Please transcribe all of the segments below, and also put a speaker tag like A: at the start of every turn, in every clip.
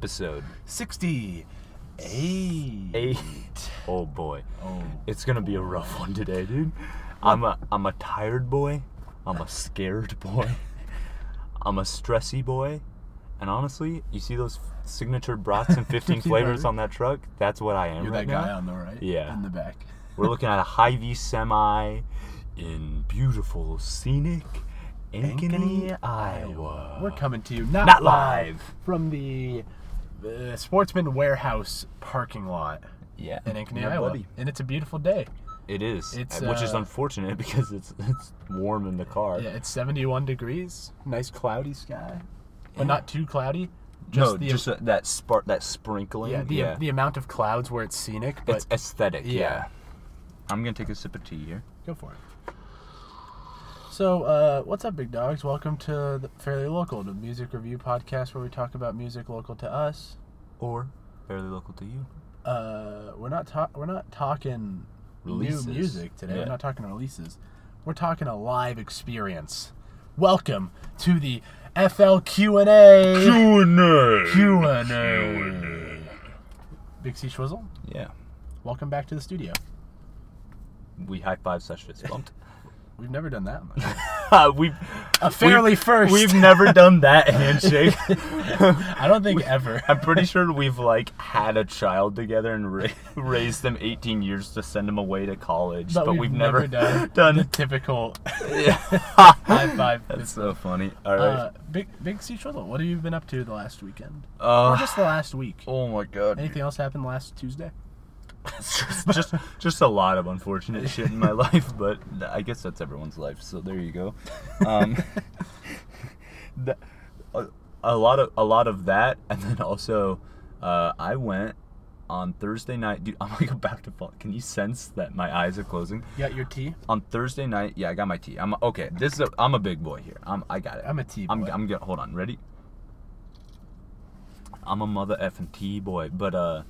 A: episode
B: 68. Eight.
A: Oh boy,
B: Oh.
A: it's gonna be a rough one today, dude. I'm a I'm a tired boy. I'm a scared boy. I'm a stressy boy. And honestly, you see those signature brats and 15 flavors on that truck? That's what I am
B: You're
A: right
B: that guy
A: now.
B: on the right?
A: Yeah.
B: In the back.
A: We're looking at a Hy-Vee semi in beautiful, scenic Ankeny, Iowa.
B: We're coming to you not,
A: Not live.
B: from the, the Sportsman Warehouse parking lot
A: Yeah,
B: in Ankeny,
A: yeah,
B: Iowa.
A: buddy.
B: And it's a beautiful day.
A: It is,
B: It's,
A: which is
B: uh,
A: unfortunate because it's it's warm in the car.
B: Yeah, it's 71 degrees. Nice cloudy sky. But not too cloudy.
A: no,
B: the,
A: just uh, that spark, that sprinkling.
B: yeah, the, the amount of clouds where it's scenic, but
A: it's aesthetic. Yeah.
B: Yeah.
A: I'm gonna take a sip of tea here.
B: Go for it. So, uh, what's up, big dogs? Welcome to the Fairly Local, the music review podcast where we talk about music local to us.
A: Or fairly local to you.
B: Uh, we're not ta- we're not talking
A: Releases.
B: new music today.
A: Yeah.
B: We're not talking releases. We're talking a live experience. Welcome to the FLQ and A Q and A. Big C Schwizzle,
A: Yeah.
B: welcome back to the studio.
A: We high five such fist bumped.
B: We've never done that much.
A: we've
B: A fairly
A: we've,
B: first.
A: We've never done that handshake.
B: I don't think ever.
A: I'm pretty sure we've like had a child together and ra- raised them 18 years to send them away to college, but, we've, never,
B: done,
A: done
B: the typical
A: Yeah.
B: high five.
A: That's so funny. All right.
B: Uh, big Big C Schwizzle, what have you been up to the last weekend?
A: Uh,
B: or just the last week?
A: oh my god.
B: Anything else happened last Tuesday?
A: Just, just just a lot of unfortunate shit in my life, but I guess that's everyone's life. So there you go. Um, the, a, a lot of a lot of that, and then also uh, I went on Thursday night. Dude, I'm like about to fall. Can you sense that my eyes are closing?
B: You got your tea?
A: On Thursday night, yeah, I got my tea. I'm okay. This is a, I'm a big boy here. I'm I got it.
B: I'm a tea
A: I'm
B: boy.
A: I'm good. Hold on, ready? I'm a mother effing tea boy, but uh.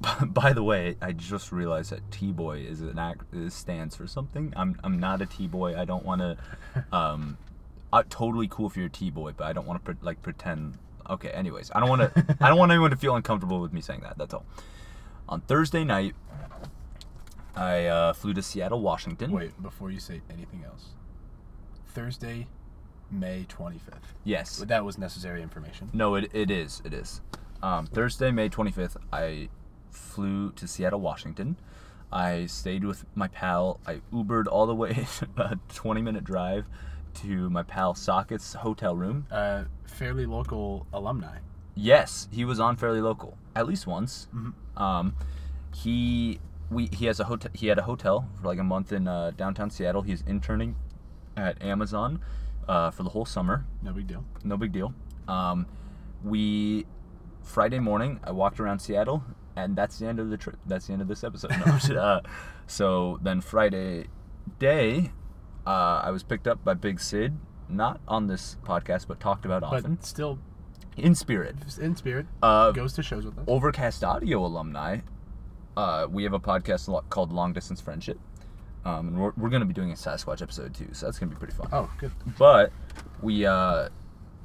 A: By the way, I just realized that T boy is an act is stands for something. I'm I'm not a T boy. I don't want to. Um, uh, totally cool if you're a T boy, but I don't want to pre- like pretend. Okay. Anyways, I don't want to. I don't want anyone to feel uncomfortable with me saying that. That's all. On Thursday night, I uh, flew to Seattle, Washington.
B: Wait, before you say anything else. Thursday, May 25th.
A: Yes.
B: That was necessary information.
A: No, it, it is. It is. Um, Thursday, May 25th, I flew to Seattle, Washington. I stayed with my pal. I Ubered all the way, a 20 minute drive to my pal Socket's hotel room.
B: Uh, fairly local alumni.
A: Yes, he was on Fairly Local at least once.
B: Mhm.
A: Um, he we he has a hotel. He had a hotel for like a month in uh, downtown Seattle. He's interning at Amazon uh, for the whole summer.
B: No big deal.
A: no big deal. Um, we Friday morning, I walked around Seattle, and that's the end of the trip. That's the end of this episode. No, uh, so then Friday day, uh, I was picked up by Big Sid, not on this podcast, but talked about often
B: But still,
A: in spirit.
B: in spirit,
A: Uh,
B: goes to shows with us.
A: Overcast Audio alumni. Uh, we have a podcast called Long Distance Friendship. Um, and we're, we're going to be doing a Sasquatch episode too, so that's going to be pretty fun.
B: Oh, good.
A: But we uh,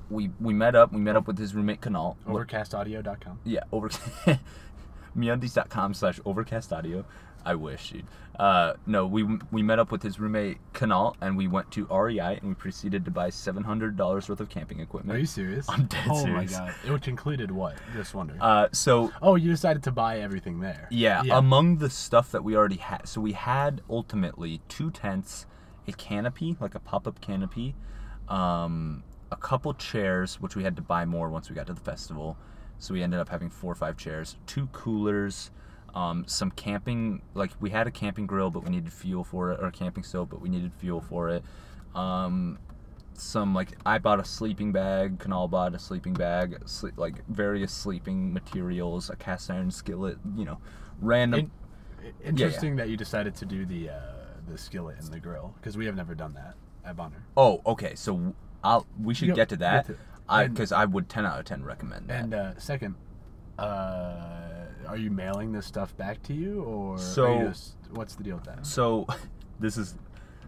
A: we we met up. We met up with his roommate Kunal.
B: Overcastaudio.com.
A: Yeah, over meundies.com slash overcast audio. I wish, dude. Uh, no, we we met up with his roommate Kunal, and we went to REI, and we proceeded to buy seven hundred dollars worth of camping equipment.
B: Are you serious?
A: I'm dead
B: oh
A: serious.
B: my god. Which included what? Just wondering.
A: Uh, so
B: oh, you decided to buy everything there.
A: yeah, among the stuff that we already had, so we had ultimately two tents, a canopy, like a pop-up canopy, um, a couple chairs, which we had to buy more once we got to the festival. So we ended up having four or five chairs, two coolers, um, some camping. Like we had a camping grill, but we needed fuel for it, or a camping stove, but we needed fuel for it. Um, some like I bought a sleeping bag. Kunal bought a sleeping bag. Sleep, like various sleeping materials, a cast iron skillet. You know, random.
B: In- interesting that you decided to do the uh, the skillet and the grill because we have never done that at Bonner.
A: oh, okay. So I'll we should get to that. I because I would ten out of ten recommend that.
B: And uh, second, uh, are you mailing this stuff back to you, or
A: So-
B: you just, what's the deal with that?
A: So, this is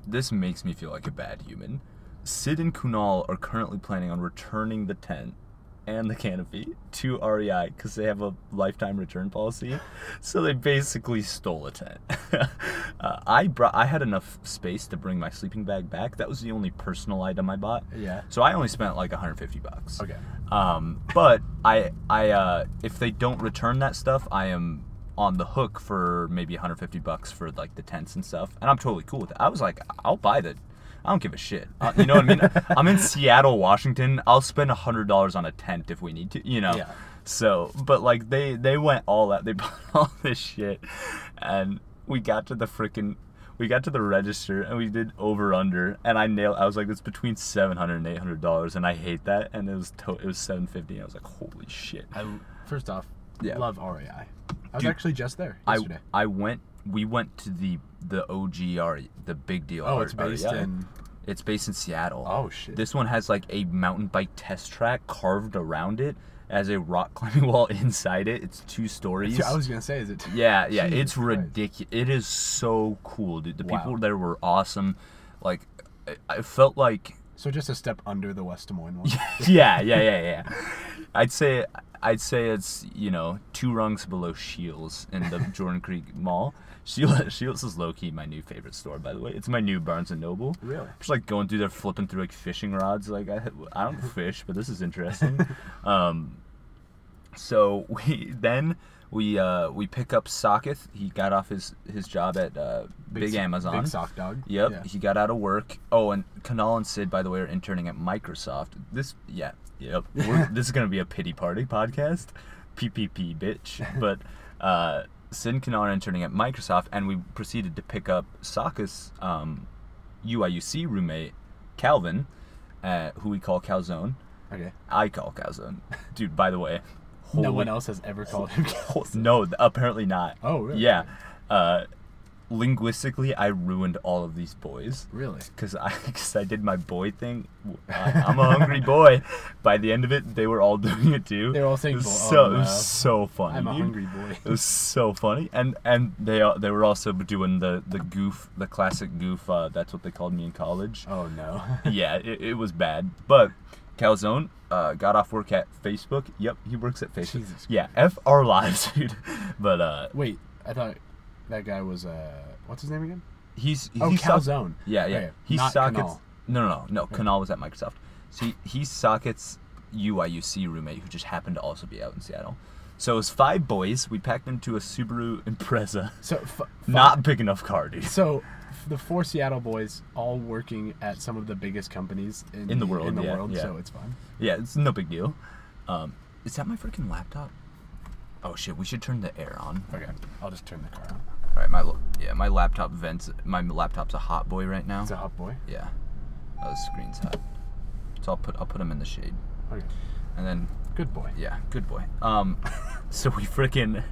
A: this makes me feel like a bad human. Sid and Kunal are currently planning on returning the tent and the canopy to REI because they have a lifetime return policy. So they basically stole a tent. uh, I brought. I had enough space to bring my sleeping bag back. That was the only personal item I bought.
B: Yeah.
A: So I only spent like 150 bucks.
B: Okay.
A: Um, but I, I, uh, if they don't return that stuff, I am on the hook for maybe 150 bucks for like the tents and stuff, and I'm totally cool with it. I was like, I'll buy the. I don't give a shit. Uh, you know what I mean? I'm in Seattle, Washington. I'll spend a hundred dollars on a tent if we need to. You know.
B: Yeah.
A: So, but like they they went all out. They bought all this shit, and we got to the freaking. We got to the register and we did over under and I nailed. I was like, it's between seven hundred and eight hundred dollars, and I hate that. And it was to, it was seven fifty. I was like, holy shit.
B: I first off,
A: Yeah.
B: love REI. I was
A: Dude,
B: actually just there
A: I
B: yesterday.
A: I went. We went to the the OG RE, the big deal.
B: oh,
A: R-
B: it's based
A: REI.
B: in.
A: It's based in Seattle.
B: Oh shit.
A: This one has like a mountain bike test track carved around it as a rock climbing wall inside it. It's two stories.
B: I was gonna say, is it?
A: Yeah, yeah,
B: Jesus
A: it's ridiculous. It is so cool, dude. The
B: Wow.
A: people there were awesome. Like, I- I felt like,
B: So just a step under the West Des Moines one.
A: yeah, yeah, yeah, yeah. I'd say, I'd say it's you know two rungs below Scheels in the Jordan Creek Mall. Scheels, Scheels is low key my new favorite store, by the way. It's my new Barnes and Noble.
B: Really?
A: Just like going through there, flipping through like fishing rods. Like I, I don't fish, but this is interesting. um, so we then we uh we pick up Socketh. He got off his his job at uh, Big,
B: so-
A: Amazon.
B: Big sock dog.
A: Yep,
B: Yeah.
A: he got out of work. Oh, and Kunal and Sid, by the way, are interning at Microsoft. This, yeah, yep. This is gonna be a pity party podcast, PPP, bitch. But uh, Sid and interning at Microsoft, and we proceeded to pick up Sokka's um, UIUC roommate, Calvin, uh, who we call Calzone.
B: Okay.
A: I call Calzone. Dude, by the way,
B: No one else has ever called him.
A: Calzone. No, apparently not.
B: Oh, really?
A: Yeah. Uh, linguistically, I ruined all of these boys
B: Really?
A: because I, cause I did my boy thing. I, I'm a hungry boy. By the end of it, they were all doing it too.
B: They were all saying
A: it was so,
B: oh,
A: it was so funny.
B: I'm a
A: dude.
B: hungry boy.
A: It was so funny, and and they uh, they were also doing the the goof, the classic goof. Uh, that's what they called me in college.
B: Oh no.
A: yeah, it, it was bad. But Calzone uh, got off work at Facebook. Yep, he works at Facebook.
B: Jesus
A: Yeah, f our lives, dude. But uh,
B: Wait, I thought that guy was uh, what's his name again?
A: he's
B: Oh,
A: he's
B: Calzone.
A: Yeah, yeah.
B: Okay,
A: He's
B: not
A: Socket's.
B: Kunal.
A: No, no, no, no. Kunal was at Microsoft. See, he's Socket's UIUC roommate who just happened to also be out in Seattle. So it was five boys. We packed into a Subaru Impreza.
B: So f- f-
A: Not big enough car, dude.
B: So the four Seattle boys all working at some of the biggest companies in,
A: In the world,
B: In the
A: yeah,
B: world,
A: yeah.
B: so it's fine.
A: Yeah, it's no big deal. Um, is that my freaking laptop? Oh shit, we should turn the air on.
B: Okay, I'll just turn the car on.
A: All right, my yeah, my laptop vents. My laptop's a hot boy right now.
B: It's a hot boy.
A: Yeah, oh, the screen's hot. So I'll put I'll put him in the shade,
B: Okay,
A: and then
B: good boy.
A: Yeah, good boy. Um, so we freaking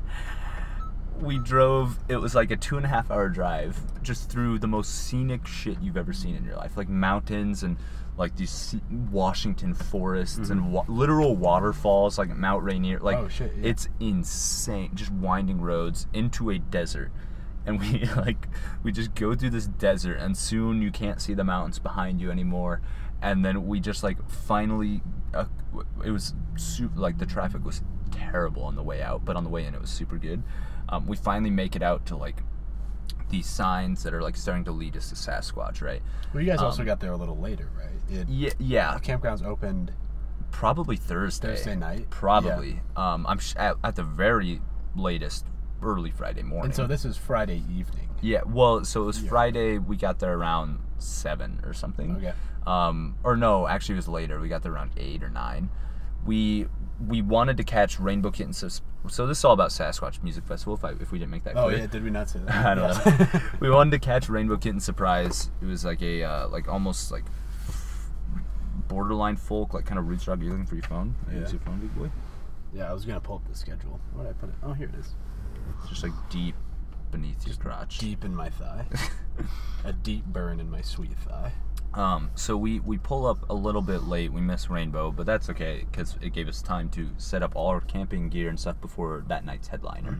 A: we drove. It was like a two and a half hour drive just through the most scenic shit you've ever seen in your life, like mountains and like these Washington forests and wa- literal waterfalls, like Mount Rainier. Like
B: Mm-hmm. Oh, shit, yeah.
A: it's insane. Just winding roads into a desert. And we like we just go through this desert, and soon you can't see the mountains behind you anymore. And then we just like finally, uh, it was super, like the traffic was terrible on the way out, but on the way in it was super good. Um, we finally make it out to like these signs that are like starting to lead us to Sasquatch, right?
B: Well, you guys also
A: Um,
B: got there a little later, right? It,
A: Yeah, yeah,
B: the campgrounds opened
A: probably Thursday.
B: Thursday night.
A: Probably. Um, I'm sh- at, at the very latest, early Friday morning.
B: And so this is Friday evening.
A: Yeah, well, so it was
B: Yeah.
A: Friday. We got there around seven or something.
B: Okay.
A: Um, or no, actually, it was later. We got there around eight or nine. We we wanted to catch Rainbow Kitten. So, so this is all about Sasquatch Music Festival. If I, if we didn't make that
B: Oh yeah, did we not say that?
A: I don't know. we wanted to catch Rainbow Kitten Surprise. It was like a uh, like almost like borderline folk, like kind of roots rock. You're looking for your phone.
B: Yeah.
A: Use your phone, big boy.
B: yeah, I was gonna pull up the schedule. Where did I put it? Oh, here it is.
A: Just like deep beneath your crotch.
B: Deep in my thigh. a deep burn in my sweet thigh.
A: Um, so we we pull up a little bit late. We miss Rainbow, but that's okay because it gave us time to set up all our camping gear and stuff before that night's headliner.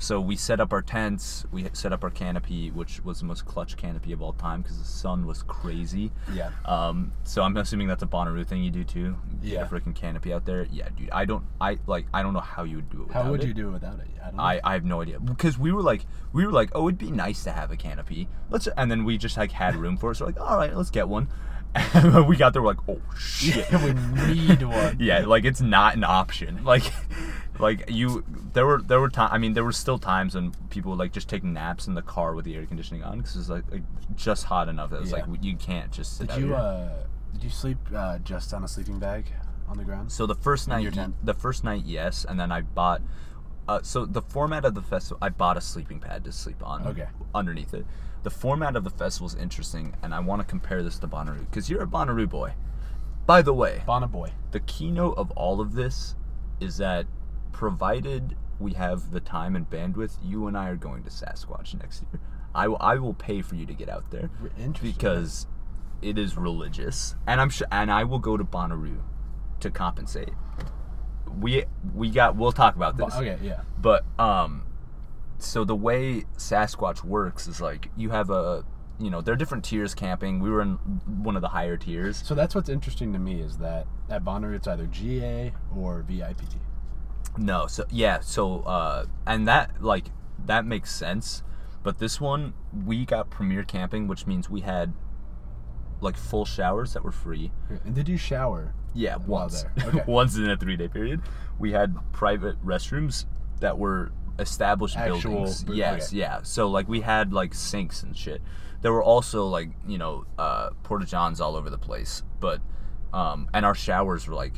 A: So we set up our tents. We set up our canopy, which was the most clutch canopy of all time because the sun was crazy.
B: Yeah.
A: Um, so I'm assuming that's a Bonnaroo thing you do too. Get
B: Yeah.
A: A freaking canopy out there. Yeah, dude. I don't. I like. I don't know how you would do it.
B: How would
A: it.
B: you do it without it? I don't know.
A: I, I have no idea because we were like we were like oh it'd be nice to have a canopy let's and then we just like had room for it so we're like all right let's get one and we got there we're like oh shit
B: Yeah, we need one.
A: yeah like it's not an option like like you there were there were time I mean there were still times when people would like just take naps in the car with the air conditioning on because it's like, like just hot enough that it's
B: Yeah.
A: like you can't just sit
B: Did
A: out
B: you
A: here.
B: uh did you sleep uh, just on a sleeping bag on the ground?
A: So the first night,
B: your tent?
A: the first night, yes, and then I bought. Uh, so the format of the festival, I bought a sleeping pad to sleep on.
B: Okay.
A: Underneath it, the format of the festival is interesting, and I want to compare this to Bonnaroo because you're a Bonnaroo boy. By the way,
B: Bonna boy.
A: the keynote of all of this is that provided we have the time and bandwidth, you and I are going to Sasquatch next year. I will, I will pay for you to get out there
B: Interesting.
A: because it is religious, and I'm sure, and I will go to Bonnaroo to compensate. We we got we'll talk about
B: Bo-
A: this,
B: okay, yeah.
A: but um, so the way Sasquatch works is like you have a you know there are different tiers camping. We were in one of the higher tiers.
B: So that's what's interesting to me is that at Bonnaroo it's either GA or VIP.
A: No, so yeah, so uh, and that like that makes sense, but this one we got premier camping, which means we had like full showers that were free.
B: And did you shower?
A: Yeah, once.
B: okay.
A: once in a three day period. We had private restrooms that were established
B: Actual
A: buildings.
B: bu-
A: yes,
B: okay.
A: yeah. So like we had like sinks and shit. There were also like, you know, uh porta johns all over the place. But um and our showers were like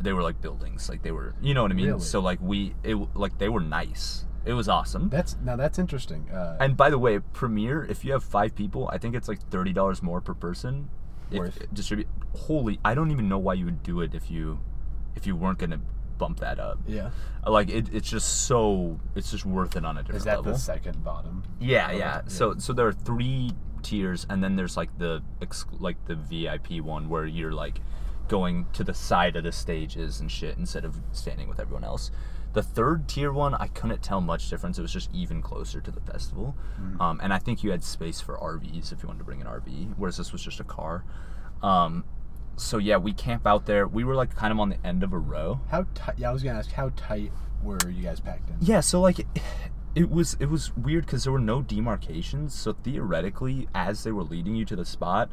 A: they were like buildings. Like they were you know what I mean?
B: Really?
A: So like we it like they were nice. It was awesome.
B: That's now that's interesting. Uh,
A: And by the way, Premiere, if you have five people, I think it's like thirty dollars more per person. If distribute. Holy, I don't even know why you would do it if you, if you weren't gonna bump that up.
B: yeah.
A: Like it, it's just so, it's just worth it on a different
B: Is that
A: level.
B: the second bottom?
A: yeah,
B: Okay,
A: yeah. So, so there are three tiers, and then there's like the, ex- like the VIP one where you're like going to the side of the stages and shit instead of standing with everyone else. The third tier one, I couldn't tell much difference. It was just even closer to the festival,
B: Mm.
A: um, and I think you had space for RVs if you wanted to bring an RV, whereas this was just a car. Um, so yeah, we camp out there. We were like kind of on the end of a row.
B: How tight? Yeah, I was gonna ask how tight were you guys packed in?
A: Yeah, so like it, it was it was weird because there were no demarcations. So theoretically, as they were leading you to the spot,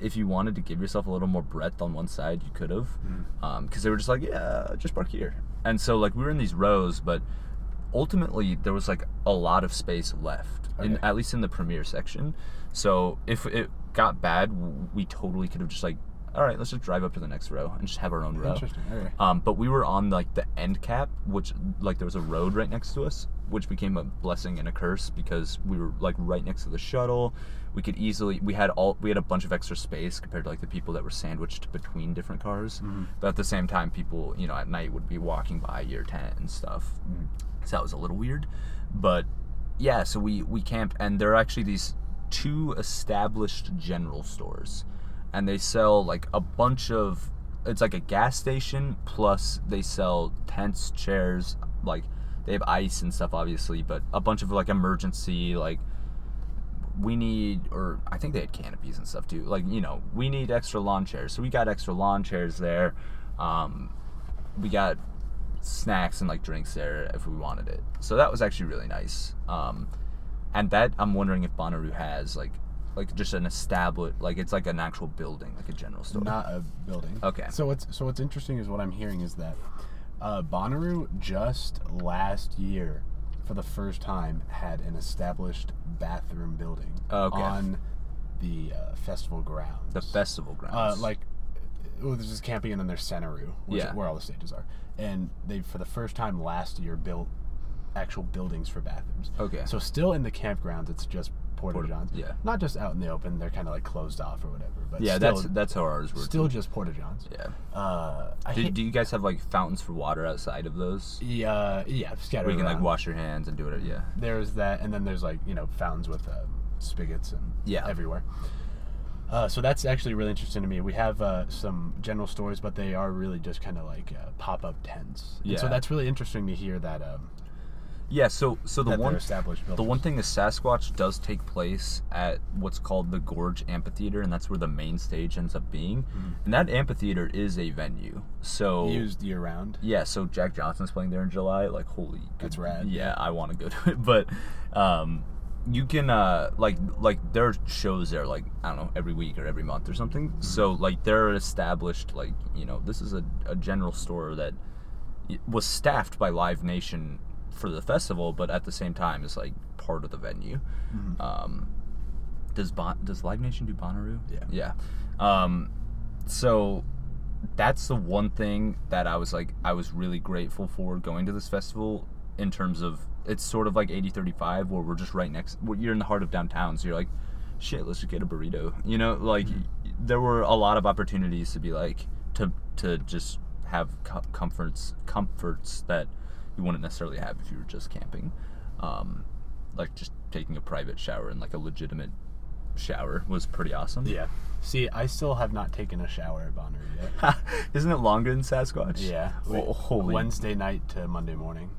A: if you wanted to give yourself a little more breadth on one side, you could have, mm-hmm. um, because they were just like, yeah, just park here. And so like we were in these rows, but ultimately there was like a lot of space left, in at least in the premiere section. So if it got bad, we totally could have just like, all right, let's just drive up to the next row and just have our own row.
B: Interesting. Okay.
A: Um, but we were on like the end cap, which like there was a road right next to us, which became a blessing and a curse because we were like right next to the shuttle. We could easily we had all we had a bunch of extra space compared to like the people that were sandwiched between different cars. But at the same time, people you know at night would be walking by your tent and stuff. So that was a little weird, but yeah. So we we camp and there are actually these two established general stores, and they sell like a bunch of. It's like a gas station plus they sell tents, chairs, like they have ice and stuff obviously, but a bunch of like emergency like we need or I think they had canopies and stuff too. Like, you know, we need extra lawn chairs. So we got extra lawn chairs there. Um, we got snacks and like drinks there if we wanted it. So that was actually really nice. Um, and that I'm wondering if Bonnaroo has like like just an established like it's like an actual building, like a general store.
B: Not a building.
A: Okay.
B: So what's so what's interesting is what I'm hearing is that uh, Bonnaroo just last year, for the first time, had an established bathroom building
A: Okay.
B: on the uh, festival grounds.
A: the festival grounds.
B: Uh, like, well, there's just camping and then there's Centeroo, which
A: Yeah.
B: where all the stages are. And they, for the first time last year, built actual buildings for bathrooms.
A: Okay.
B: So still in the campgrounds, it's just porta johns.
A: yeah.
B: Not just out in the open; they're kind of like closed off or whatever. But
A: yeah,
B: still,
A: that's that's how ours were.
B: still
A: too.
B: just porta johns.
A: yeah.
B: Uh,
A: Do,
B: hate,
A: do you guys have like fountains for water outside of those?
B: yeah, yeah, scattered
A: Where you can like wash your hands and do it. Yeah.
B: There's that, and then there's like you know fountains with um, spigots and
A: Yeah.
B: everywhere. Uh, so that's actually really interesting to me. We have uh, some general stores, but they are really just kind of like uh, pop up tents. And so that's really interesting to hear that. Um,
A: Yeah, so so the one the one thing is Sasquatch does take place at what's called the Gorge Amphitheater, and that's where the main stage ends up being. And that amphitheater is a venue. So
B: used year round.
A: yeah, so Jack Johnson's playing there in July. Like, holy,
B: That's rad.
A: Yeah, I want to go to it, but um, you can uh like like there are shows there like I don't know every week or every month or something.
B: Mm-hmm.
A: So like they're established like you know this is a, a general store that was staffed by Live Nation for the festival, but at the same time it's like part of the venue.
B: Mm-hmm.
A: Um, does bon- does Live Nation do Bonnaroo?
B: Yeah.
A: Yeah. Um, so that's the one thing that I was like I was really grateful for going to this festival in terms of it's sort of like 80/35 where we're just right next you're in the heart of downtown so you're like shit let's just get a burrito you know like there were a lot of opportunities to be like to to just have co- comforts comforts that you wouldn't necessarily have if you were just camping um like just taking a private shower and like a legitimate shower was pretty awesome
B: Yeah. See, I still have not taken a shower at Bonnaroo yet.
A: Isn't it longer than Sasquatch?
B: Yeah.
A: Oh, holy.
B: Wednesday night to Monday morning.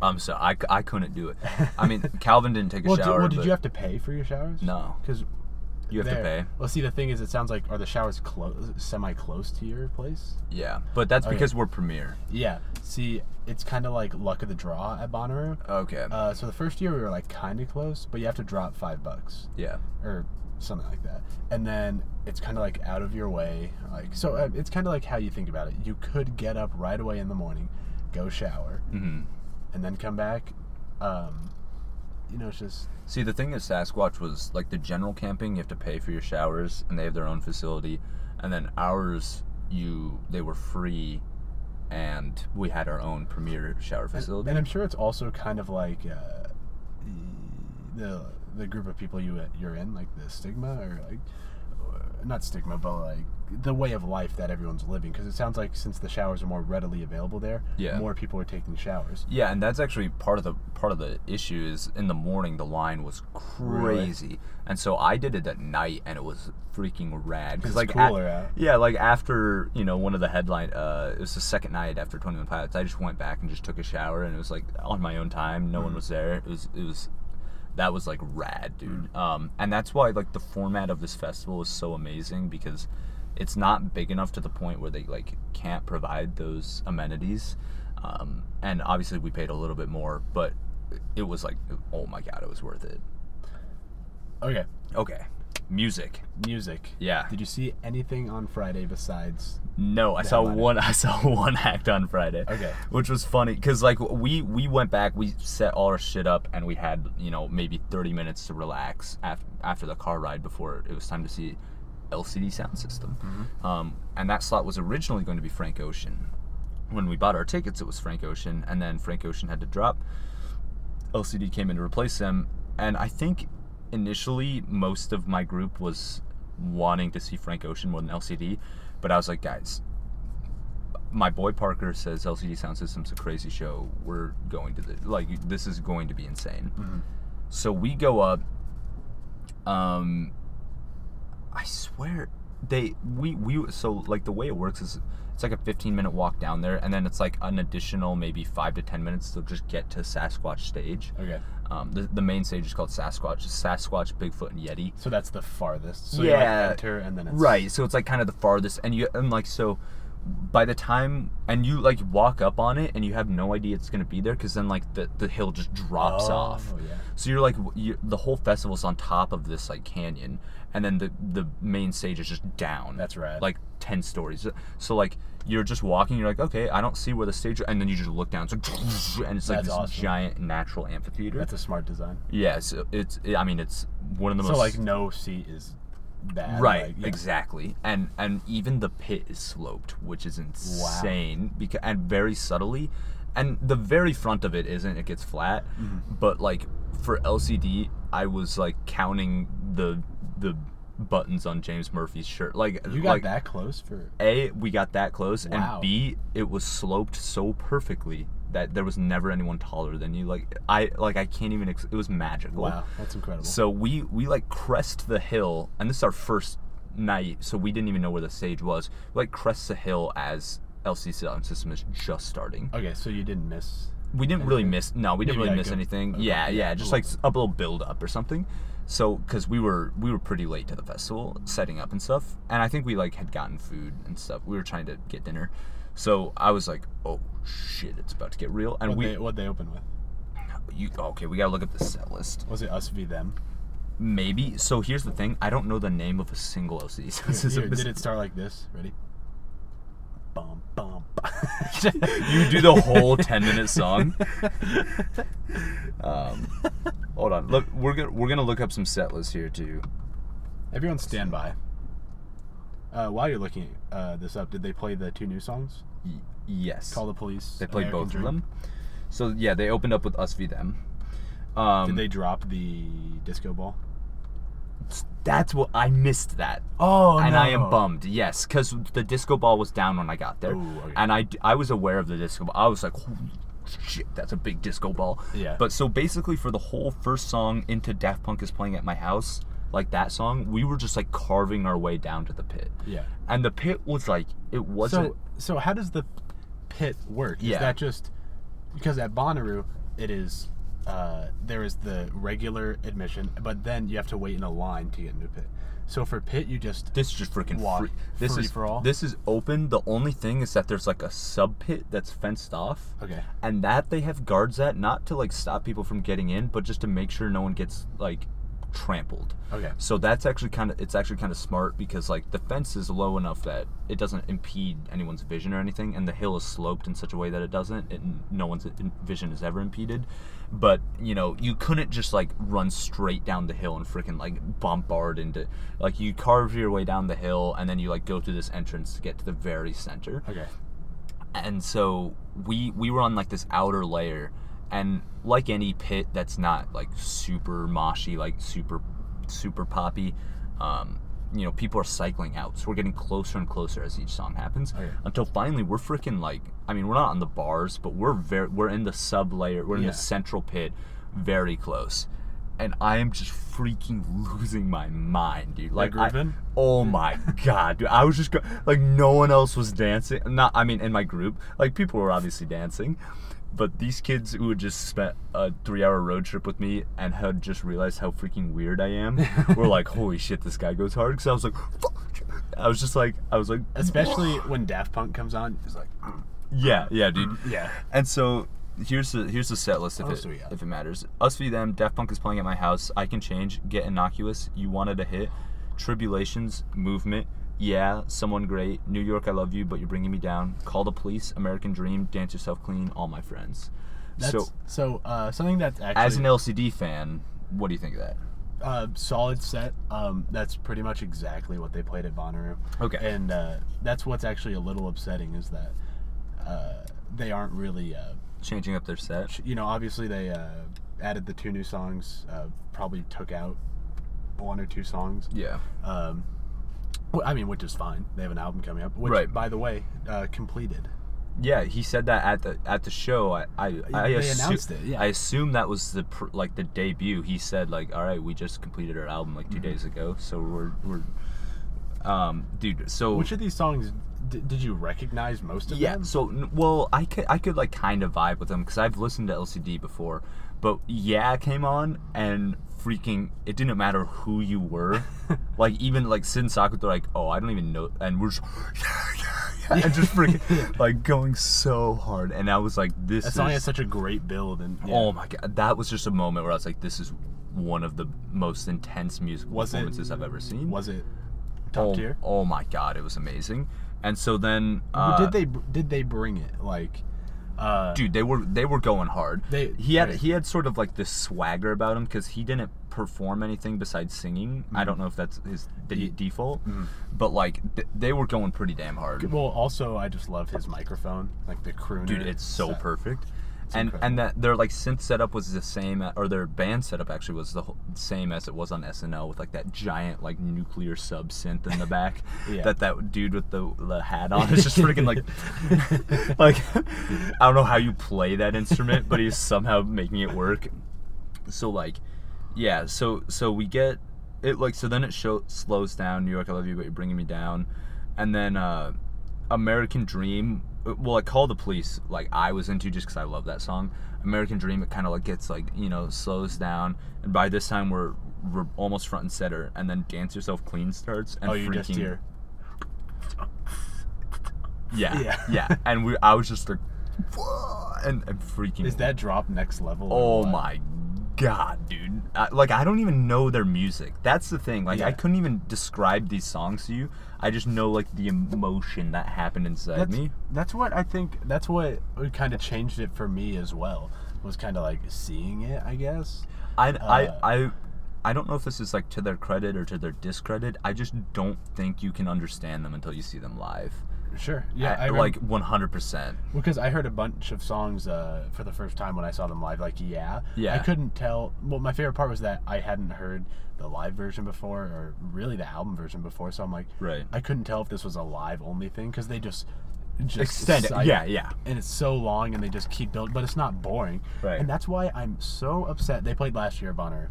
A: I'm so I, I couldn't do it. I mean, Calvin didn't take a
B: Well, did,
A: shower.
B: well, did you have to pay for your showers?
A: No.
B: Because
A: You have to pay.
B: Well, see, the thing is, it sounds like are the showers close, semi close to your place?
A: Yeah, but that's
B: Okay.
A: because we're premier.
B: Yeah. See, it's kind of like luck of the draw at Bonnaroo.
A: Okay.
B: Uh, so the first year we were like kind of close, but you have to drop five bucks
A: yeah.
B: or something like that, and then it's kind of like out of your way. Like so, uh, it's kind of like how you think about it. You could get up right away in the morning, go shower,
A: hmm
B: and then come back. Um, you know, it's just
A: See, the thing is, Sasquatch was like the general camping. You have to pay for your showers, and they have their own facility. And then ours, you they were free, and we had our own premier shower facility.
B: and I'm sure it's also kind of like uh, the the group of people you you're in, like the stigma or like not stigma, but like the way of life that everyone's living. Because it sounds like since the showers are more readily available there,
A: Yeah.
B: more people are taking showers.
A: Yeah, and that's actually part of the part of the issue is in the morning the line was
B: Really?
A: crazy, and so I did it at night and it was freaking rad
B: It's
A: like
B: cooler out.
A: yeah, like after you know one of the headline, uh, it was the second night after Twenty One Pilots. I just went back and just took a shower and it was like on my own time. No one was there. It was it was that was like rad, dude. Um, and that's why like the format of this festival is so amazing because it's not big enough to the point where they like can't provide those amenities. Um, and obviously we paid a little bit more, but it was like oh my god, it was worth it.
B: Okay,
A: Okay, music.
B: music.
A: Yeah.
B: Did you see anything on Friday besides?
A: No, I saw one. I saw one act on Friday.
B: Okay.
A: Which was funny because like we we went back, we set all our shit up, and we had you know maybe thirty minutes to relax after after the car ride before it was time to see LCD sound system.
B: Mm-hmm.
A: Um, and that slot was originally going to be Frank Ocean. When we bought our tickets, it was Frank Ocean, and then Frank Ocean had to drop. LCD came in to replace them, and I think initially most of my group was wanting to see Frank Ocean more than LCD, but I was like, guys, my boy Parker says LCD Sound System's a crazy show. We're going to the like this is going to be insane. So we go up. Um, I swear they we we so like the way it works is it's like a 15 minute walk down there and then it's like an additional maybe five to 10 minutes to just get to Sasquatch stage.
B: Okay,
A: Um, the, the main stage is called Sasquatch, Sasquatch, Bigfoot, and Yeti.
B: so that's the farthest. So you like
A: Yeah.
B: enter and then it's
A: Right. So it's like kind of the farthest, and you and like so, by the time and you like walk up on it, and you have no idea it's gonna be there, because then like the the hill just drops
B: Oh,
A: off.
B: yeah.
A: So you're like you, the whole festival's on top of this like canyon, and then the the main stage is just down.
B: That's right.
A: Like ten stories. So like you're just walking, you're like, okay, I don't see where the stage, and then you just look down, it's like, and it's like
B: That's
A: this
B: awesome.
A: giant natural amphitheater.
B: That's a smart design.
A: Yes, it's. I mean, it's one of the most
B: So
A: most
B: like no seat is bad.
A: right
B: like, yeah.
A: exactly and and even the pit is sloped which is insane because and very subtly and the very front of it isn't it gets flat
B: Mm-hmm.
A: but like for lcd i was like counting the the buttons on james murphy's shirt like
B: You got
A: like
B: that close for
A: a we got that close
B: Wow.
A: and b it was sloped so perfectly that there was never anyone taller than you like i like i can't even ex- it was magical
B: wow, that's incredible.
A: so we we like crest the hill, and this is our first night, so we didn't even know where the stage was. We, like crest the hill as LCD sound system is just starting.
B: Okay, so you didn't miss.
A: We didn't really miss. No, we didn't
B: Maybe
A: really miss
B: a-
A: anything.
B: okay,
A: Yeah,
B: yeah,
A: just like a little build up or something. So, because we were we were pretty late to the festival, setting up and stuff, and I think we like had gotten food and stuff. We were trying to get dinner, so I was like, "Oh shit, it's about to get real." And
B: What
A: we,
B: they what they open with?
A: you okay? We gotta look at the set list.
B: Was it us v them?
A: Maybe. So here's the thing: I don't know the name of a single LCD sound system.
B: Here, did it start like this? Ready? Bum bum. bum.
A: you do the whole 10 minute song um, hold on look we're gonna we're gonna look up some set lists here too
B: Everyone stand by. Uh, while you're looking uh, this up, did they play the two new songs?
A: Y- yes
B: Call the police.
A: they played
B: American
A: both
B: Dream?
A: of them so yeah they opened up with us v them um,
B: Did they drop the disco ball?
A: that's what i missed that
B: Oh,
A: and I am bummed. Yes, because the disco ball was down when I got there,
B: Ooh, okay.
A: and I, I was aware of the disco ball. I was like, shit, that's a big disco ball.
B: Yeah.
A: But so basically, for the whole first song into Daft Punk is playing at my house, like that song, we were just like carving our way down to the pit,
B: Yeah.
A: and the pit was like it wasn't.
B: So so how does the pit work? Is
A: Yeah.
B: that just because at Bonnaroo it is uh, there is the regular admission, but then you have to wait in a line to get into the pit. So for pit, you just
A: this is just freaking
B: Walk
A: free. This
B: free
A: is
B: for all?
A: This is open. The only thing is that there's like a sub pit that's fenced off.
B: okay.
A: and that they have guards at not to like stop people from getting in but just to make sure no one gets like trampled
B: Okay.
A: so that's actually kind of it's actually kind of smart because like the fence is low enough that it doesn't impede anyone's vision or anything and the hill is sloped in such a way that it doesn't it, no one's vision is ever impeded but you know you couldn't just like run straight down the hill and freaking like bombard into like you carve your way down the hill and then you like go through this entrance to get to the very center
B: Okay.
A: and so we we were on like this outer layer and like any pit that's not like super moshy like super super poppy um you know people are cycling out so we're getting closer and closer as each song happens oh,
B: Okay.
A: until finally we're freaking like i mean we're not on the bars but we're very we're in the sub layer we're in
B: Yeah.
A: the central pit very close and i am just freaking losing my mind dude like I- Oh my god, dude! I was just go- like, no one else was dancing. Not, I mean, in my group, like people were obviously dancing, but these kids who had just spent a three-hour road trip with me and had just realized how freaking weird I am, were like, "Holy shit, this guy goes hard." Because I was like, Fuck. I was just like, I was like,
B: Especially when Daft Punk comes on, it's like mm.
A: yeah, yeah, dude.
B: Mm, yeah.
A: And so here's the here's the set list if
B: What
A: it
B: we got?
A: if it matters. Us v them. Daft Punk is playing at my house. I can change. Get innocuous. You wanted a hit. Tribulations. Movement. Yeah, someone great. New York, I love you, but you're bringing me down. Call the police. American Dream. Dance yourself clean. All my friends.
B: That's,
A: so,
B: so uh, something that's actually
A: as an LCD fan, what do you think of that?
B: uh, solid set. Um, that's pretty much exactly what they played at Bonnaroo.
A: Okay.
B: And uh, that's what's actually a little upsetting is that uh, they aren't really, uh,
A: Changing up their set.
B: you know, obviously they uh, added the two new songs, uh, probably took out one or two songs.
A: Yeah.
B: Um, I mean, which is fine. They have an album coming up, which,
A: Right.
B: by the way, uh, completed.
A: Yeah, he said that at the at the show. I I, I
B: They
A: assu-
B: announced it, yeah.
A: I assume that was the pr- like the debut. He said like, "All right, we just completed our album like 2
B: Mm-hmm.
A: days ago, so we're we're um dude." So
B: Which of these songs d- did you recognize most of
A: yeah,
B: them?
A: so well, I could I could like kind of vibe with them because I've listened to LCD before, but yeah, came on and freaking it didn't matter who you were, like even like Sid and Sakuta like, oh, I don't even know, and we're just yeah, yeah, yeah, and just freaking like going so hard, and I was like, this
B: That
A: is
B: song has such a great build, and yeah.
A: oh my god, that was just a moment where I was like, this is one of the most intense music
B: Was it-
A: performances I've ever seen.
B: was it top
A: oh,
B: tier?
A: oh my god, it was amazing. And so then, uh,
B: did they did they bring it like uh
A: dude they were they were going hard.
B: They-
A: he had he had sort of like this swagger about him because he didn't perform anything besides singing. I don't know if that's his de- default but like th- they were going pretty damn hard.
B: Well also I just love his microphone like the crooner
A: dude it's so
B: set.
A: perfect and
B: incredible.
A: and that their like synth setup was the same or their band setup actually was the whole, same as it was on SNL with like that giant like nuclear sub synth in the back
B: Yeah.
A: that that dude with the the hat on is just freaking like like I don't know how you play that instrument but he's somehow making it work so like yeah so so we get it like so then it show slows down New York I love you but you're bringing me down and then uh American Dream well, like Call the Police, like I was into just because I love that song. American Dream, it kind of like gets like you know slows down, and by this time we're we're almost front and center, and then Dance Yourself Clean starts, and
B: Oh, you
A: freaking
B: just hear.
A: yeah,
B: Yeah.
A: yeah, and we I was just like, and and freaking
B: Is that drop next level?
A: Oh
B: what?
A: my god, dude! I, like I don't even know their music. That's the thing. Like I couldn't even describe these songs to you. I just know like the emotion that happened inside
B: That's,
A: me.
B: that's what I think. That's what kind of changed it for me as well. Was kind of like seeing it, I guess.
A: I,
B: Uh,
A: I, I, I don't know if this is like to their credit or to their discredit. I just don't think you can understand them until you see them live.
B: Sure. Yeah.
A: I,
B: I
A: like 100%.
B: because I heard a bunch of songs uh, for the first time when I saw them live. Like, yeah.
A: Yeah.
B: I couldn't tell. Well, my favorite part was that I hadn't heard the live version before, or really the album version before. So I'm like,
A: Right.
B: I couldn't tell if this was a live only thing because they just just
A: Extend it. Yeah, yeah.
B: and it's so long and they just keep building but it's not boring
A: Right.
B: and that's why i'm so upset they played last year bonner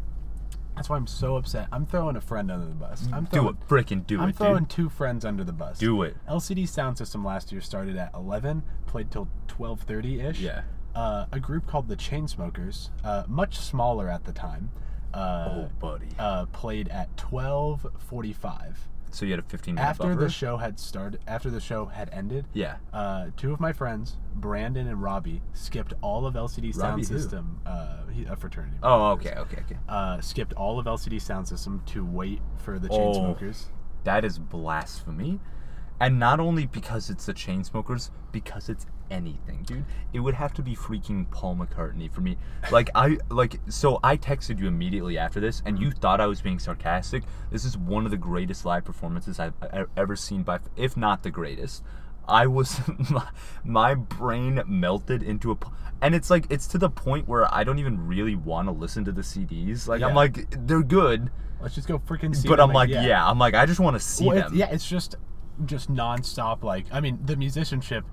B: that's why i'm so upset i'm throwing a friend under the bus i'm
A: Do
B: throwing,
A: it. Freaking do it.
B: i'm throwing
A: dude.
B: two friends under the bus
A: Do it.
B: lcd sound system last year started at 11 played till 12.30ish
A: Yeah.
B: uh, a group called the chainsmokers uh, much smaller at the time uh,
A: Oh, buddy.
B: uh, played at 12.45
A: So you had a 15 minute
B: after
A: buffer?
B: the show had started after the show had ended
A: yeah.
B: uh, two of my friends, Brandon and Robbie, skipped all of LCD Sound
A: who?
B: System. Uh, he, a fraternity.
A: Oh, okay, okay, okay.
B: Uh, skipped all of LCD Sound System to wait for the
A: Oh.
B: Chainsmokers.
A: That is blasphemy. And not only because it's the Chainsmokers, because it's anything, dude. It would have to be freaking Paul McCartney for me. Like I like so I texted you immediately after this and you thought I was being sarcastic. This is one of the greatest live performances I've ever seen by if not the greatest. I was my, my brain melted into a and it's like it's to the point where I don't even really want to listen to the CDs. Like I'm like they're good,
B: Let's just go freaking see.
A: but
B: them
A: I'm like yeah. I'm like I just want to see
B: Well, it's,
A: them.
B: yeah, it's just just nonstop. Like I mean, the musicianship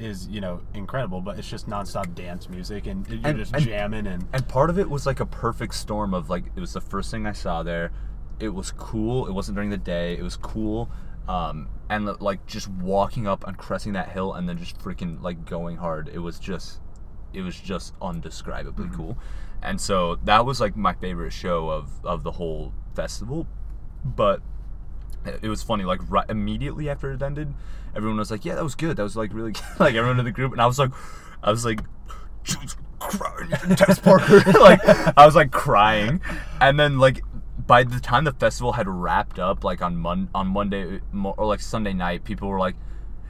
B: is you know incredible, but it's just nonstop dance music, and you're
A: And-
B: just
A: and-
B: jamming and.
A: And part of it was like a perfect storm of like it was the first thing I saw there. It was cool. It wasn't during the day. It was cool. Um, and like just walking up and cresting that hill and then just freaking like going hard. It was just, it was just undescribably
B: Mm-hmm.
A: cool. And so that was like my favorite show of of the whole festival. But it was funny like right immediately after it ended everyone was like yeah that was good that was like really good. like everyone in the group and i was like i was like Jesus Christ, Tess Parker like i was like crying and then like by the time the festival had wrapped up like on Mon- on monday or like sunday night people were like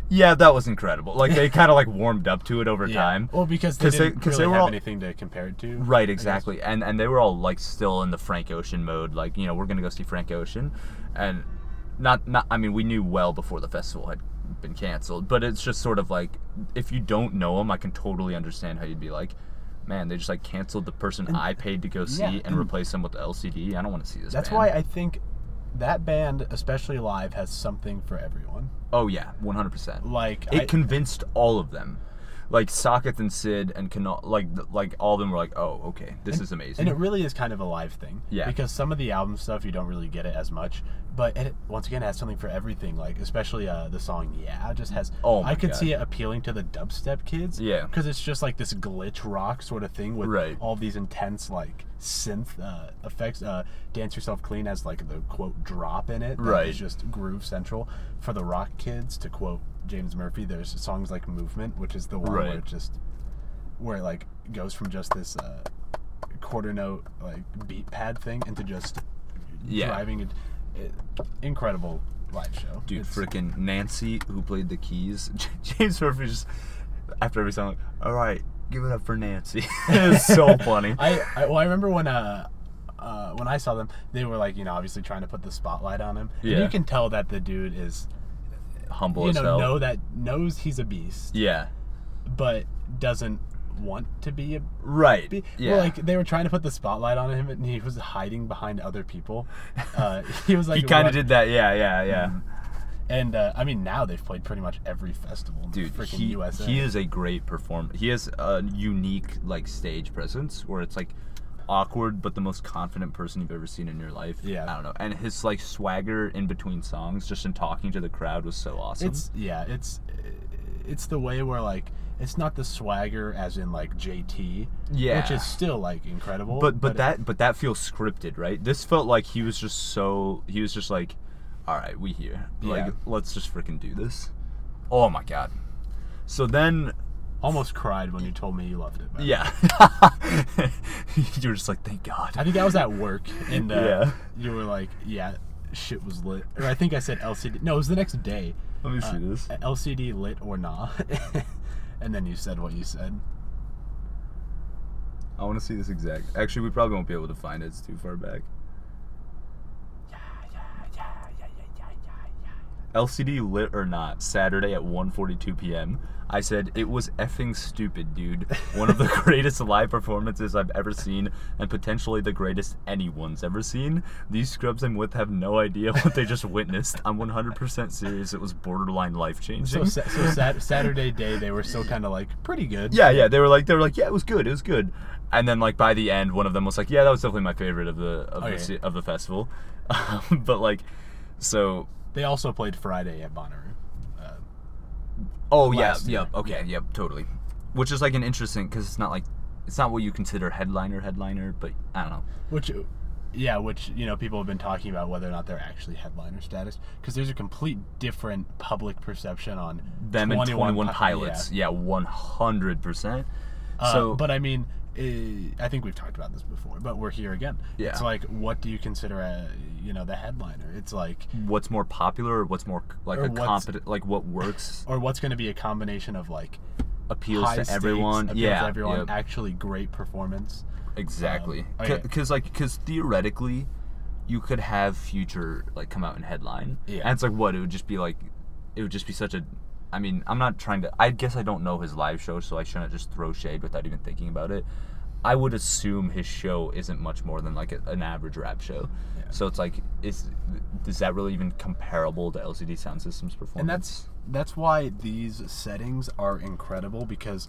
A: yeah that was incredible like they kind of like warmed up to it over
B: Yeah.
A: time
B: Well, because they- didn't
A: 'cause
B: really
A: they were
B: have
A: all-
B: anything to compare it to.
A: Right, exactly. And and they were all like still in the Frank Ocean mode, like, you know, we're gonna go see Frank Ocean. And not not I mean, we knew well before the festival had been canceled, but it's just sort of like if you don't know them, I can totally understand how you'd be like, man, they just like canceled the person I paid to go see
B: yeah,
A: and
B: and-
A: replace them with the LCD. I don't want to see this.
B: That's
A: band.
B: why I think that band, especially live, has something for everyone.
A: Oh yeah, one hundred percent.
B: Like
A: It
B: I-
A: convinced all of them. Like Socket and Sid and Kunal, like like all of them were like, oh okay, this is amazing.
B: And it really is kind of a live thing.
A: Yeah.
B: Because some of the album stuff you don't really get it as much, but it once again has something for everything. Like especially uh, the song "Yeah" just has.
A: Oh
B: I could
A: God.
B: see it appealing to the dubstep kids.
A: Yeah.
B: Because it's just like this glitch rock sort of thing with
A: Right.
B: all these intense like synth uh, effects. Uh, "Dance Yourself Clean" has like the quote drop in it. that
A: Right.
B: is just groove central for the rock kids. To quote James Murphy, there's songs like "Movement," which is the one where it just where it like goes from just this uh, quarter note like beat pad thing into just
A: Yeah.
B: driving it, it incredible live show
A: Dude, freaking Nancy, who played the keys, James Murphy just after every song, like, all right, give it up for Nancy. it's so funny.
B: I, I well I remember when uh uh, when I saw them, they were like, you know, obviously trying to put the spotlight on him. And
A: Yeah.
B: you can tell that the dude is,
A: Humble
B: you
A: as
B: know,
A: hell.
B: know that knows he's a beast,
A: yeah,
B: but doesn't want to be a
A: right.
B: be-
A: yeah,
B: Well, like they were trying to put the spotlight on him, and he was hiding behind other people. Uh, he was like
A: he kind of did that. Yeah, yeah, yeah.
B: Mhm. And uh, I mean, now they've played pretty much every festival in
A: Dude,
B: freaking
A: he,
B: USA.
A: he is a great performer. He has a unique like stage presence where it's like awkward but the most confident person you've ever seen in your life.
B: Yeah.
A: I don't know. And his like swagger in between songs, just in talking to the crowd, was so awesome.
B: It's yeah, it's it's the way where like it's not the swagger as in like JT,
A: Yeah.
B: which is still like incredible.
A: but but
B: it-
A: that but that feels scripted, right? This felt like he was just so he was just like, all right, we here, like
B: Yeah.
A: let's just freaking do this. Oh my god. So then,
B: almost cried when you told me you loved it. man.
A: yeah, you were just like, thank God.
B: I think I was at work and uh,
A: Yeah.
B: you were like, yeah, shit was lit. Or I think I said LCD. No, it was the next day.
A: Let me see
B: Uh,
A: this.
B: LCD lit or nah. and then you said what you said.
A: I want to see this exact. Actually, we probably won't be able to find it. It's too far back. LCD lit or not, Saturday at 1:42 p.m. I said it was effing stupid, dude. One of the greatest live performances I've ever seen, and potentially the greatest anyone's ever seen. These scrubs I'm with have no idea what they just witnessed. I'm 100% serious. It was borderline life
B: So,
A: changing.
B: sa- so sat- Saturday day, they were still kind of like pretty good.
A: Yeah, yeah. They were like, they were like, yeah, it was good, it was good. And then like by the end, one of them was like, yeah, that was definitely my favorite of the of
B: Okay.
A: the of the festival. Um, but like, so
B: They also played Friday at Bonnaroo. Uh,
A: oh yeah,
B: Last
A: yeah,
B: year.
A: okay, yeah, totally. Which is like an interesting because it's not like it's not what you consider headliner headliner, but I don't know.
B: which, yeah, which you know people have been talking about whether or not they're actually headliner status because there's a complete different public perception on
A: Them and Twenty One
B: Pi-
A: Pilots, yeah, one hundred percent.
B: Uh,
A: So,
B: but I mean, I think we've talked about this before, but we're here again.
A: Yeah.
B: It's like, what do you consider a, you know, the headliner? It's like,
A: what's more popular, or what's more like a competent, like what works,
B: or what's going to be a combination of like
A: appeals to
B: stakes,
A: everyone.
B: appeals
A: yeah,
B: to everyone,
A: yep.
B: actually great performance.
A: Exactly.
B: Um, okay.
A: Because like because theoretically, you could have future like come out and headline.
B: Yeah.
A: And it's like what it would just be like, it would just be such a. I mean, I'm not trying to. I guess I don't know his live show, so I shouldn't just throw shade without even thinking about it. I would assume his show isn't much more than like a, an average rap show.
B: Yeah.
A: So it's like, is is that really even comparable to LCD Sound System's performance?
B: and that's that's why these settings are incredible because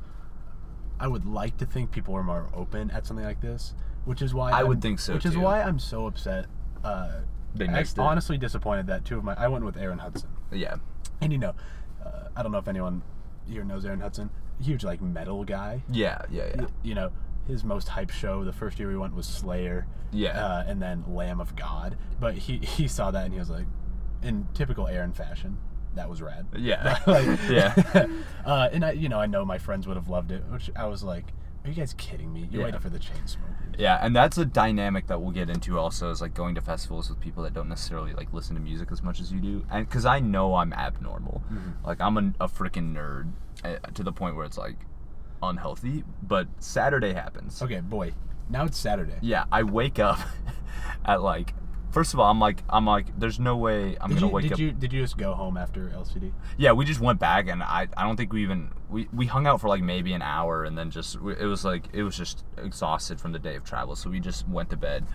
B: I would like to think people are more open at something like this, which is why
A: I would
B: I'm-
A: think so,
B: Which is why I'm so upset. Uh,
A: They
B: I'm
A: it.
B: honestly disappointed that two of my I went with Aaron Hudson.
A: yeah.
B: And you know, uh, I don't know if anyone here knows Aaron Hudson. Huge like metal guy.
A: Yeah. Yeah. Yeah.
B: Y- You know, his most hype show the first year we went was Slayer.
A: Yeah.
B: Uh, and then Lamb of God. But he he saw that and he was like, in typical Aaron fashion, that was rad.
A: Yeah.
B: like,
A: Yeah.
B: uh, and I, you know, I know my friends would have loved it, which I was like, are you guys kidding me? You're
A: Yeah.
B: waiting for the Chainsmokers.
A: Yeah, and that's a dynamic that we'll get into also is like going to festivals with people that don't necessarily like listen to music as much as you do. And because I know I'm abnormal,
B: Mm-hmm.
A: like I'm a, a freaking nerd uh, to the point where it's like unhealthy. But Saturday happens.
B: Okay, boy. Now it's Saturday.
A: Yeah, I wake up at like. First of all, I'm like, I'm like, there's no way I'm
B: Did
A: gonna
B: you
A: wake
B: did
A: up.
B: you did you just go home after LCD?
A: Yeah, we just went back, and I, I don't think we even we, we hung out for like maybe an hour, and then just it was like it was just exhausted from the day of travel, so we just went to bed.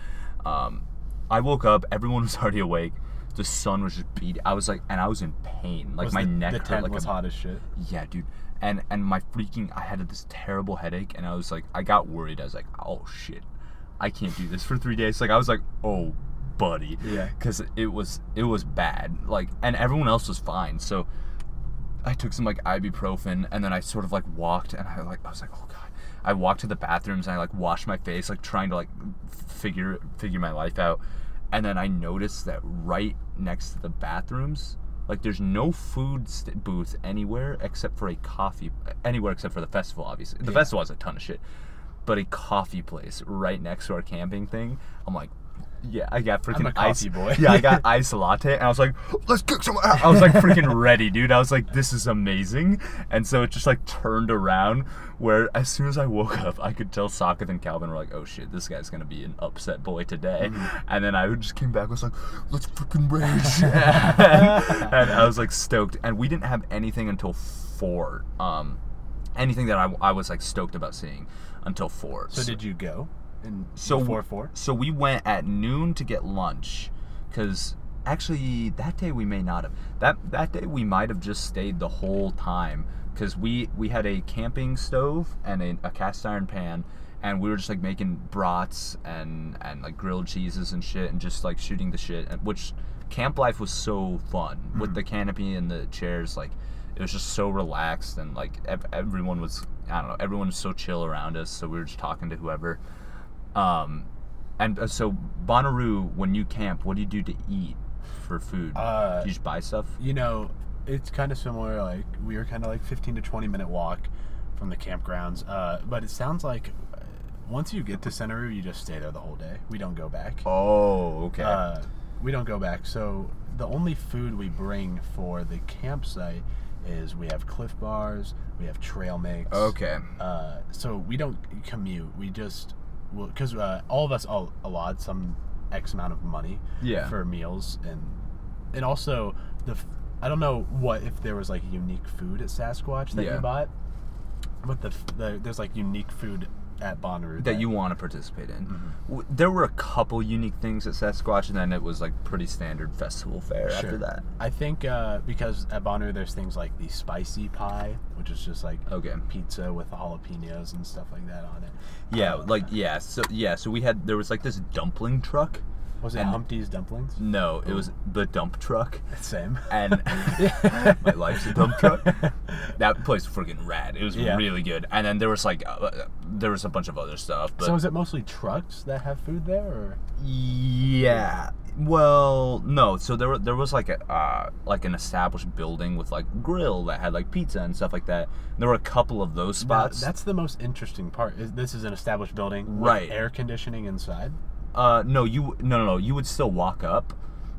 A: Um, I woke up, everyone was already awake. The sun was just beating. I was like, and I was in pain, like
B: Was
A: my
B: the,
A: neck
B: the
A: hurt like
B: was
A: a,
B: hot as shit.
A: Yeah, dude, and and my freaking I had this terrible headache, and I was like, I got worried. I was like, oh shit, I can't do this for three days. Like I was like, oh, buddy,
B: Yeah.
A: because it was it was bad. Like, and everyone else was fine. So I took some like ibuprofen, and then I sort of like walked, and I like I was like, oh god. I walked to the bathrooms and I like washed my face, like trying to like figure figure my life out. And then I noticed that right next to the bathrooms, like there's no food st- booth anywhere except for a coffee anywhere except for the festival. Obviously, the
B: Yeah.
A: festival has a ton of shit, but a coffee place right next to our camping thing. I'm like, yeah, I got freaking ice.
B: boy.
A: yeah, I got ice latte, and I was like, let's kick some. ass." I was like freaking ready, dude. I was like, this is amazing. And so it just like turned around where as soon as I woke up, I could tell Socket and Calvin were like, oh shit, this guy's gonna be an upset boy today.
B: Mm-hmm.
A: And then I just came back, was like, let's freaking rage. and I was like stoked. And we didn't have anything until four. Um, anything that I, I was like stoked about seeing until four.
B: So did you go? And
A: So
B: before four?
A: So we went at noon to get lunch, because actually that day we may not have. That that day we might have just stayed the whole time, because we we had a camping stove and a, a cast iron pan, and we were just like making brats and and like grilled cheeses and shit, and just like shooting the shit, and which camp life was so fun mm-hmm. with the canopy and the chairs, like. it was just so relaxed and like ev- everyone was I don't know everyone was so chill around us. So we were just talking to whoever. Um, and uh, so Bonnaroo, when you camp, what do you do to eat for food?
B: Uh,
A: do you just buy stuff?
B: You know, it's kind of similar. Like we were kind of like 15 to 20 minute walk from the campgrounds. Uh, but it sounds like uh, once you get to Centeroo, you just stay there the whole day. We don't go back.
A: Oh, okay.
B: Uh, we don't go back. So the only food we bring for the campsite is we have Clif Bars, we have trail mix.
A: okay.
B: Uh, so we don't commute. We just because uh, all of us all allot some X amount of money
A: Yeah.
B: for meals and and also the f- I don't know what if there was like unique food at Sasquatch that
A: Yeah.
B: you bought, but the, the there's like unique food at Bonnaroo
A: that you want to participate in.
B: Mm-hmm.
A: There were a couple unique things at Sasquatch, and then it was like pretty standard festival fare after that.
B: I think uh, because at Bonnaroo there's things like the spicy pie, which is just like
A: Okay.
B: pizza with the jalapenos and stuff like that on it.
A: Yeah,
B: Uh,
A: like yeah, so yeah, so we had there was like this dumpling truck.
B: Was it
A: and-
B: Humpty's dumplings?
A: No, it was the dump truck.
B: Same.
A: And my life's a dump truck. That place was freaking rad. It was
B: Yeah.
A: really good. And then there was like uh, there was a bunch of other stuff, but
B: so is it mostly trucks that have food there, or
A: Yeah. Well, no. So there there was like a uh, like an established building with like grill that had like pizza and stuff like that. There were a couple of those
B: Now,
A: spots.
B: that's the most interesting part. Is this is an established building, with
A: Right.
B: Air conditioning inside.
A: Uh, no, you no no no. You would still walk up,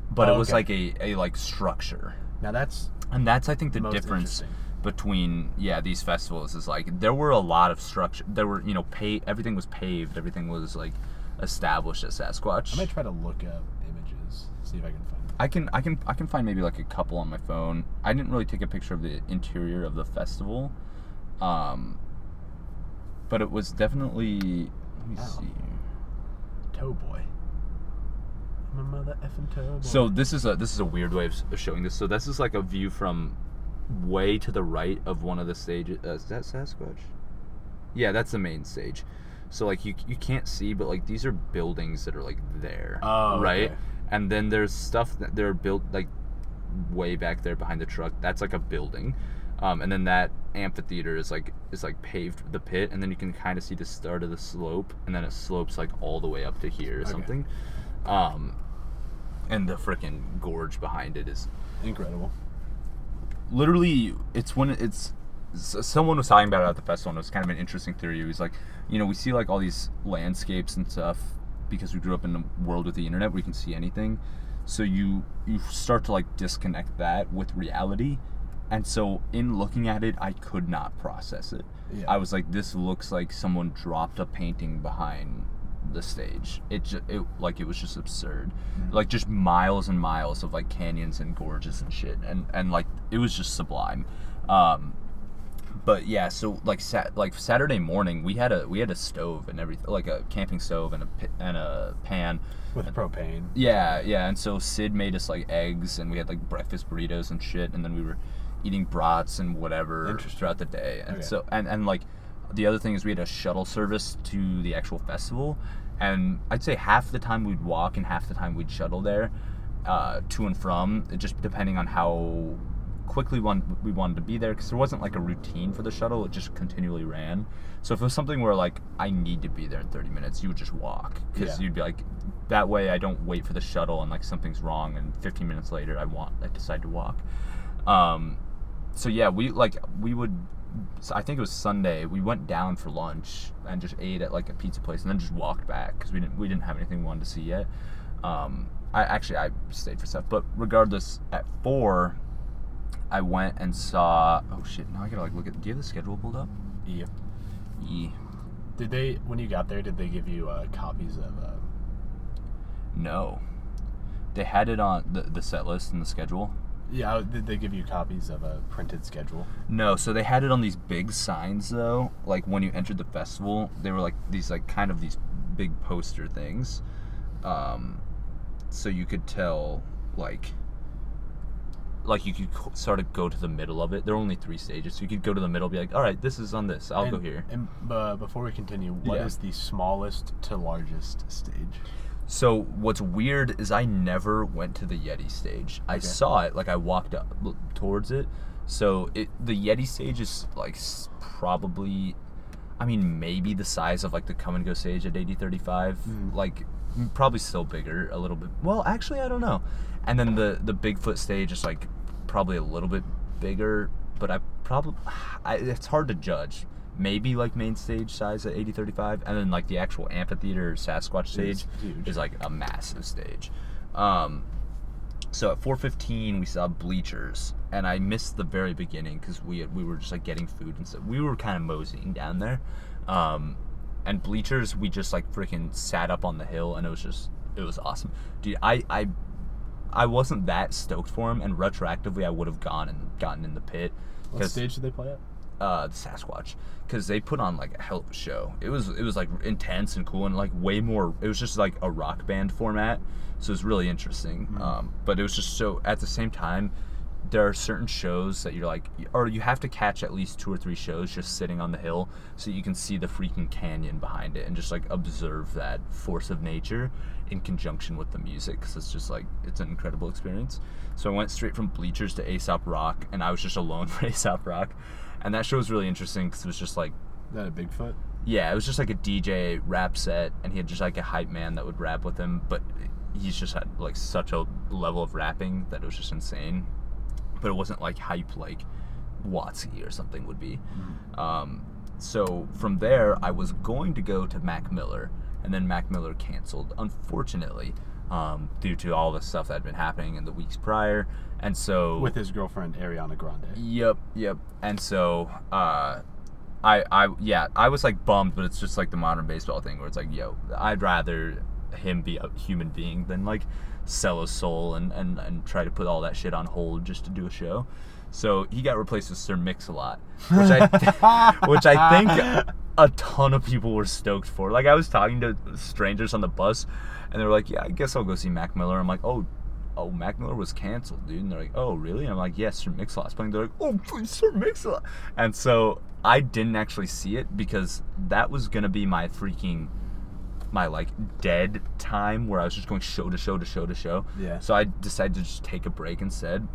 A: but
B: Oh,
A: it was
B: okay.
A: like a, a like structure,
B: Now that's
A: and that's I think the
B: Most
A: difference
B: interesting.
A: between yeah these festivals is like there were a lot of structure. There were you know pay everything was paved. Everything was like established at Sasquatch.
B: I might try to look up images, see if I can find. Them.
A: I can I can I can find maybe like a couple on my phone. I didn't really take a picture of the interior of the festival, um, but it was definitely. Let me
B: Wow.
A: see.
B: Toe boy. I'm a mother effing toe boy.
A: So this is a this is a weird way of showing this. So this is like a view from way to the right of one of the stages. Uh, is that Sasquatch? Yeah, that's the main stage. So like you you can't see, but like these are buildings that are like there,
B: Oh,
A: right?
B: okay.
A: And then there's stuff that they're built like way back there behind the truck. That's like a building. Um, and then that amphitheater is like is like paved the pit, and then you can kind of see the start of the slope, and then it slopes like all the way up to here or
B: Okay.
A: something. Um, and the freaking gorge behind it is
B: incredible.
A: literally it's when it's someone was talking about it at the festival and it was kind of an interesting theory it was like you know we see like all these landscapes and stuff because we grew up in a world with the internet where you can see anything so you you start to like disconnect that with reality and so in looking at it i could not process it.
B: Yeah.
A: i was like this looks like someone dropped a painting behind the stage. It just it like it was just absurd. Like just miles and miles of like canyons and gorges and shit. And and like it was just sublime. Um but yeah so like sat like saturday morning we had a we had a stove and everything like a camping stove and a and a pan.
B: With propane.
A: yeah, yeah, and so Sid made us like eggs, and we had like breakfast burritos and shit, and then we were eating brats and whatever throughout the day, and
B: Okay.
A: so and and like the other thing is we had a shuttle service to the actual festival, and I'd say half the time we'd walk and half the time we'd shuttle there, uh, to and from, just depending on how quickly one we wanted to be there. Because there wasn't like a routine for the shuttle. It just continually ran. So if it was something where like i need to be there in 30 minutes you would just walk. Because
B: Yeah.
A: you'd be like that way i don't wait for the shuttle and like something's wrong and 15 minutes later i want i decide to walk. Um so yeah we like we would so i think it was sunday we went down for lunch and just ate at like a pizza place and then just walked back because we didn't we didn't have anything we wanted to see yet um i actually i stayed for stuff but regardless at four i went and saw oh shit now i gotta like look at do you have the schedule pulled up
B: Yeah.
A: yeah
B: Did they when you got there? Did they give you uh, copies of? Uh,
A: no they had it on the, the set list and the schedule
B: yeah. Did they give you copies of a printed schedule?
A: No, so they had it on these big signs though. Like when you entered the festival, they were like these like kind of these big poster things. Um, so you could tell like like you could co- sort of go to the middle of it. There are only three stages, so you could go to the middle, be like, all right, this is on this. I'll go here.
B: And uh, before we continue, what is
A: Yeah.
B: the smallest to largest stage?
A: So what's weird is I never went to the Yeti stage. I
B: Okay.
A: saw it, like I walked up towards it. So it the Yeti stage is like probably, I mean maybe the size of like the come and go stage at 80/35,
B: Mm.
A: like probably still bigger a little bit. Well, actually I don't know. And then the the Bigfoot stage is like probably a little bit bigger, but I probably I, it's hard to judge. Maybe like main stage size at 80/35, and then like the actual amphitheater Sasquatch stage is like a massive stage. Um, so at 4:15 we saw bleachers, and I missed the very beginning because we we were just like getting food and stuff. We were kind of moseying down there, um, and bleachers we just like freaking sat up on the hill, and it was just it was awesome, dude. I I I wasn't that stoked for him, and retroactively I would have gone and gotten in the pit.
B: What stage did they play at?
A: Uh, the Sasquatch because they put on like a hell of a show. It was it was like intense and cool and like way more. It was just like a rock band format, so it was really interesting. Um, but it was just so at the same time, there are certain shows that you're like, or you have to catch at least two or three shows just sitting on the hill so you can see the freaking canyon behind it and just like observe that force of nature in conjunction with the music because it's just like it's an incredible experience. So I went straight from Bleachers to Aesop Rock and I was just alone for Aesop Rock, and that show was really interesting because it was just like
B: Is that a Bigfoot?
A: yeah, it was just like a DJ rap set, and he had just like a hype man that would rap with him. But he's just had like such a level of rapping that it was just insane. But it wasn't like hype like Watsky or something would be. Um, so from there, I was going to go to Mac Miller, and then Mac Miller canceled, unfortunately, um, due to all the stuff that had been happening in the weeks prior. And so
B: With his girlfriend Ariana Grande.
A: Yep, yep. And so, uh, I, I, yeah, I was like bummed, but it's just like the modern baseball thing where it's like, yo, I'd rather him be a human being than like sell his soul and, and, and try to put all that shit on hold just to do a show. So he got replaced with Sir Mix-a-Lot, which I, which I think a ton of people were stoked for. Like I was talking to strangers on the bus, and they were like, "Yeah, I guess I'll go see Mac Miller." I'm like, "Oh, oh, Mac Miller was canceled, dude." And they're like, "Oh, really?" And I'm like, "Yes, Sir Mix-a-Lot's playing." They're like, "Oh, please, Sir Mix-a-Lot." And so I didn't actually see it because that was gonna be my freaking my like dead time where I was just going show to show to show to show.
B: Yeah.
A: So I decided to just take a break instead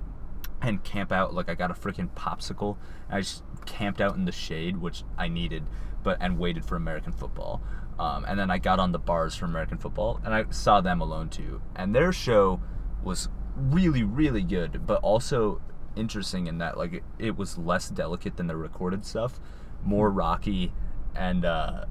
A: and camp out. Like I got a freaking popsicle. I just camped out in the shade, which I needed, but and waited for American football. Um, and then I got on the bars for American football, and I saw them alone too. And their show was really, really good, but also interesting in that like it, it was less delicate than the recorded stuff, more rocky, and uh,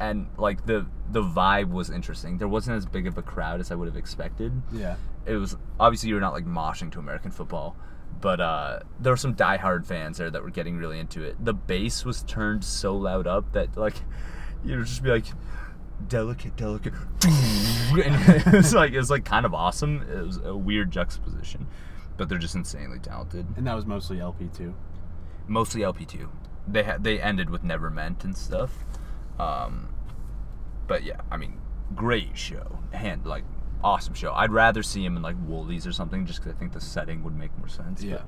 A: and like the the vibe was interesting. There wasn't as big of a crowd as I would have expected
B: Yeah.
A: it was obviously you're not like moshing to American football, but uh, there were some diehard fans there that were getting really into it. The bass was turned so loud up that like you would just be like delicate, delicate, and it's like it's like kind of awesome. It was a weird juxtaposition, but they're just insanely talented.
B: And that was mostly LP two.
A: Mostly LP two. They had they ended with Never Meant and stuff. Um, but yeah, I mean, great show. Hand like awesome show. I'd rather see him in like Wooly's or something, just because I think the setting would make more sense. but-
B: Yeah.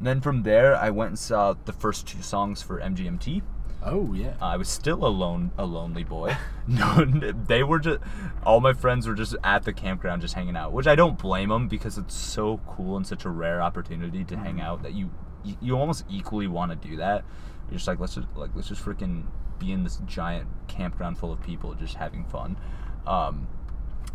A: then from there, I went and saw the first two songs for MGMT.
B: Oh yeah.
A: I was still alone, a lonely boy. no, they were just all my friends were just at the campground, just hanging out, which I don't blame them because it's so cool and such a rare opportunity to hang out that you you, you almost equally want to do that. You're just like let's just like let's just freaking be in this giant campground full of people just having fun. Um,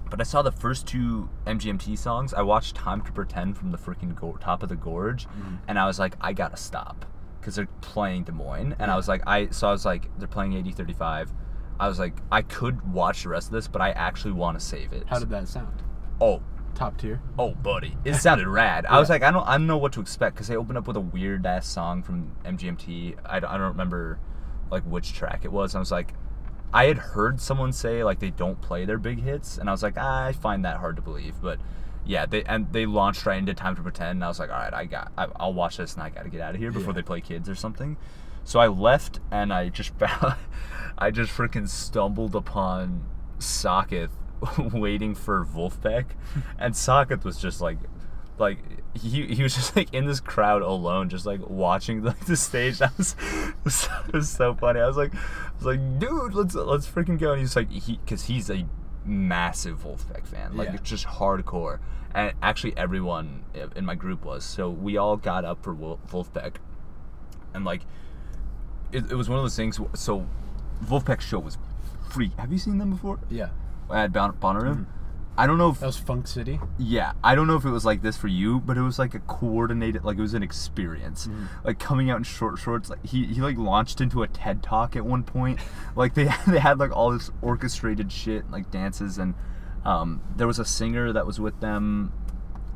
A: but I saw the first two MGMT songs. I watched Time to Pretend from the freaking go- top of the gorge, and I was like, I gotta stop because they're playing Des Moines, and I was like, I so I was like, they're playing 80/35. I was like, I could watch the rest of this, but I actually want to save it.
B: How did that sound?
A: oh,
B: Top tier.
A: oh, buddy, it sounded rad. I was like, I don't, I don't know what to expect because they opened up with a weird ass song from MGMT. I don't, I don't remember like which track it was. I was like, I had heard someone say like they don't play their big hits, and I was like, ah, I find that hard to believe. But yeah, they and they launched right into Time to Pretend, and I was like, all right, I got, I, I'll watch this, and I got to get out of here before
B: Yeah.
A: they play Kids or something. So I left, and I just I just freaking stumbled upon Socketh waiting for Vulfpeck, and Socketh was just like, like he, he was just like in this crowd alone, just like watching like the stage. That was, was, was so funny. I was like, I was like, dude, let's let's freaking go. And he's like, he because he's a massive Vulfpeck fan, like
B: Yeah.
A: just hardcore. And actually, everyone in my group was. So we all got up for Vulfpeck, and like, it, it was one of those things. So, Vulfpeck's show was free. Have you seen them before?
B: Yeah.
A: At Bon- Bonnaroo? I don't know if
B: That was Funk City.
A: yeah, I don't know if it was like this for you, but it was like a coordinated, like it was an experience.
B: Mm-hmm.
A: Like coming out in short shorts, like he, he like launched into a TED talk at one point. Like they they had like all this orchestrated shit, like dances, and um, there was a singer that was with them.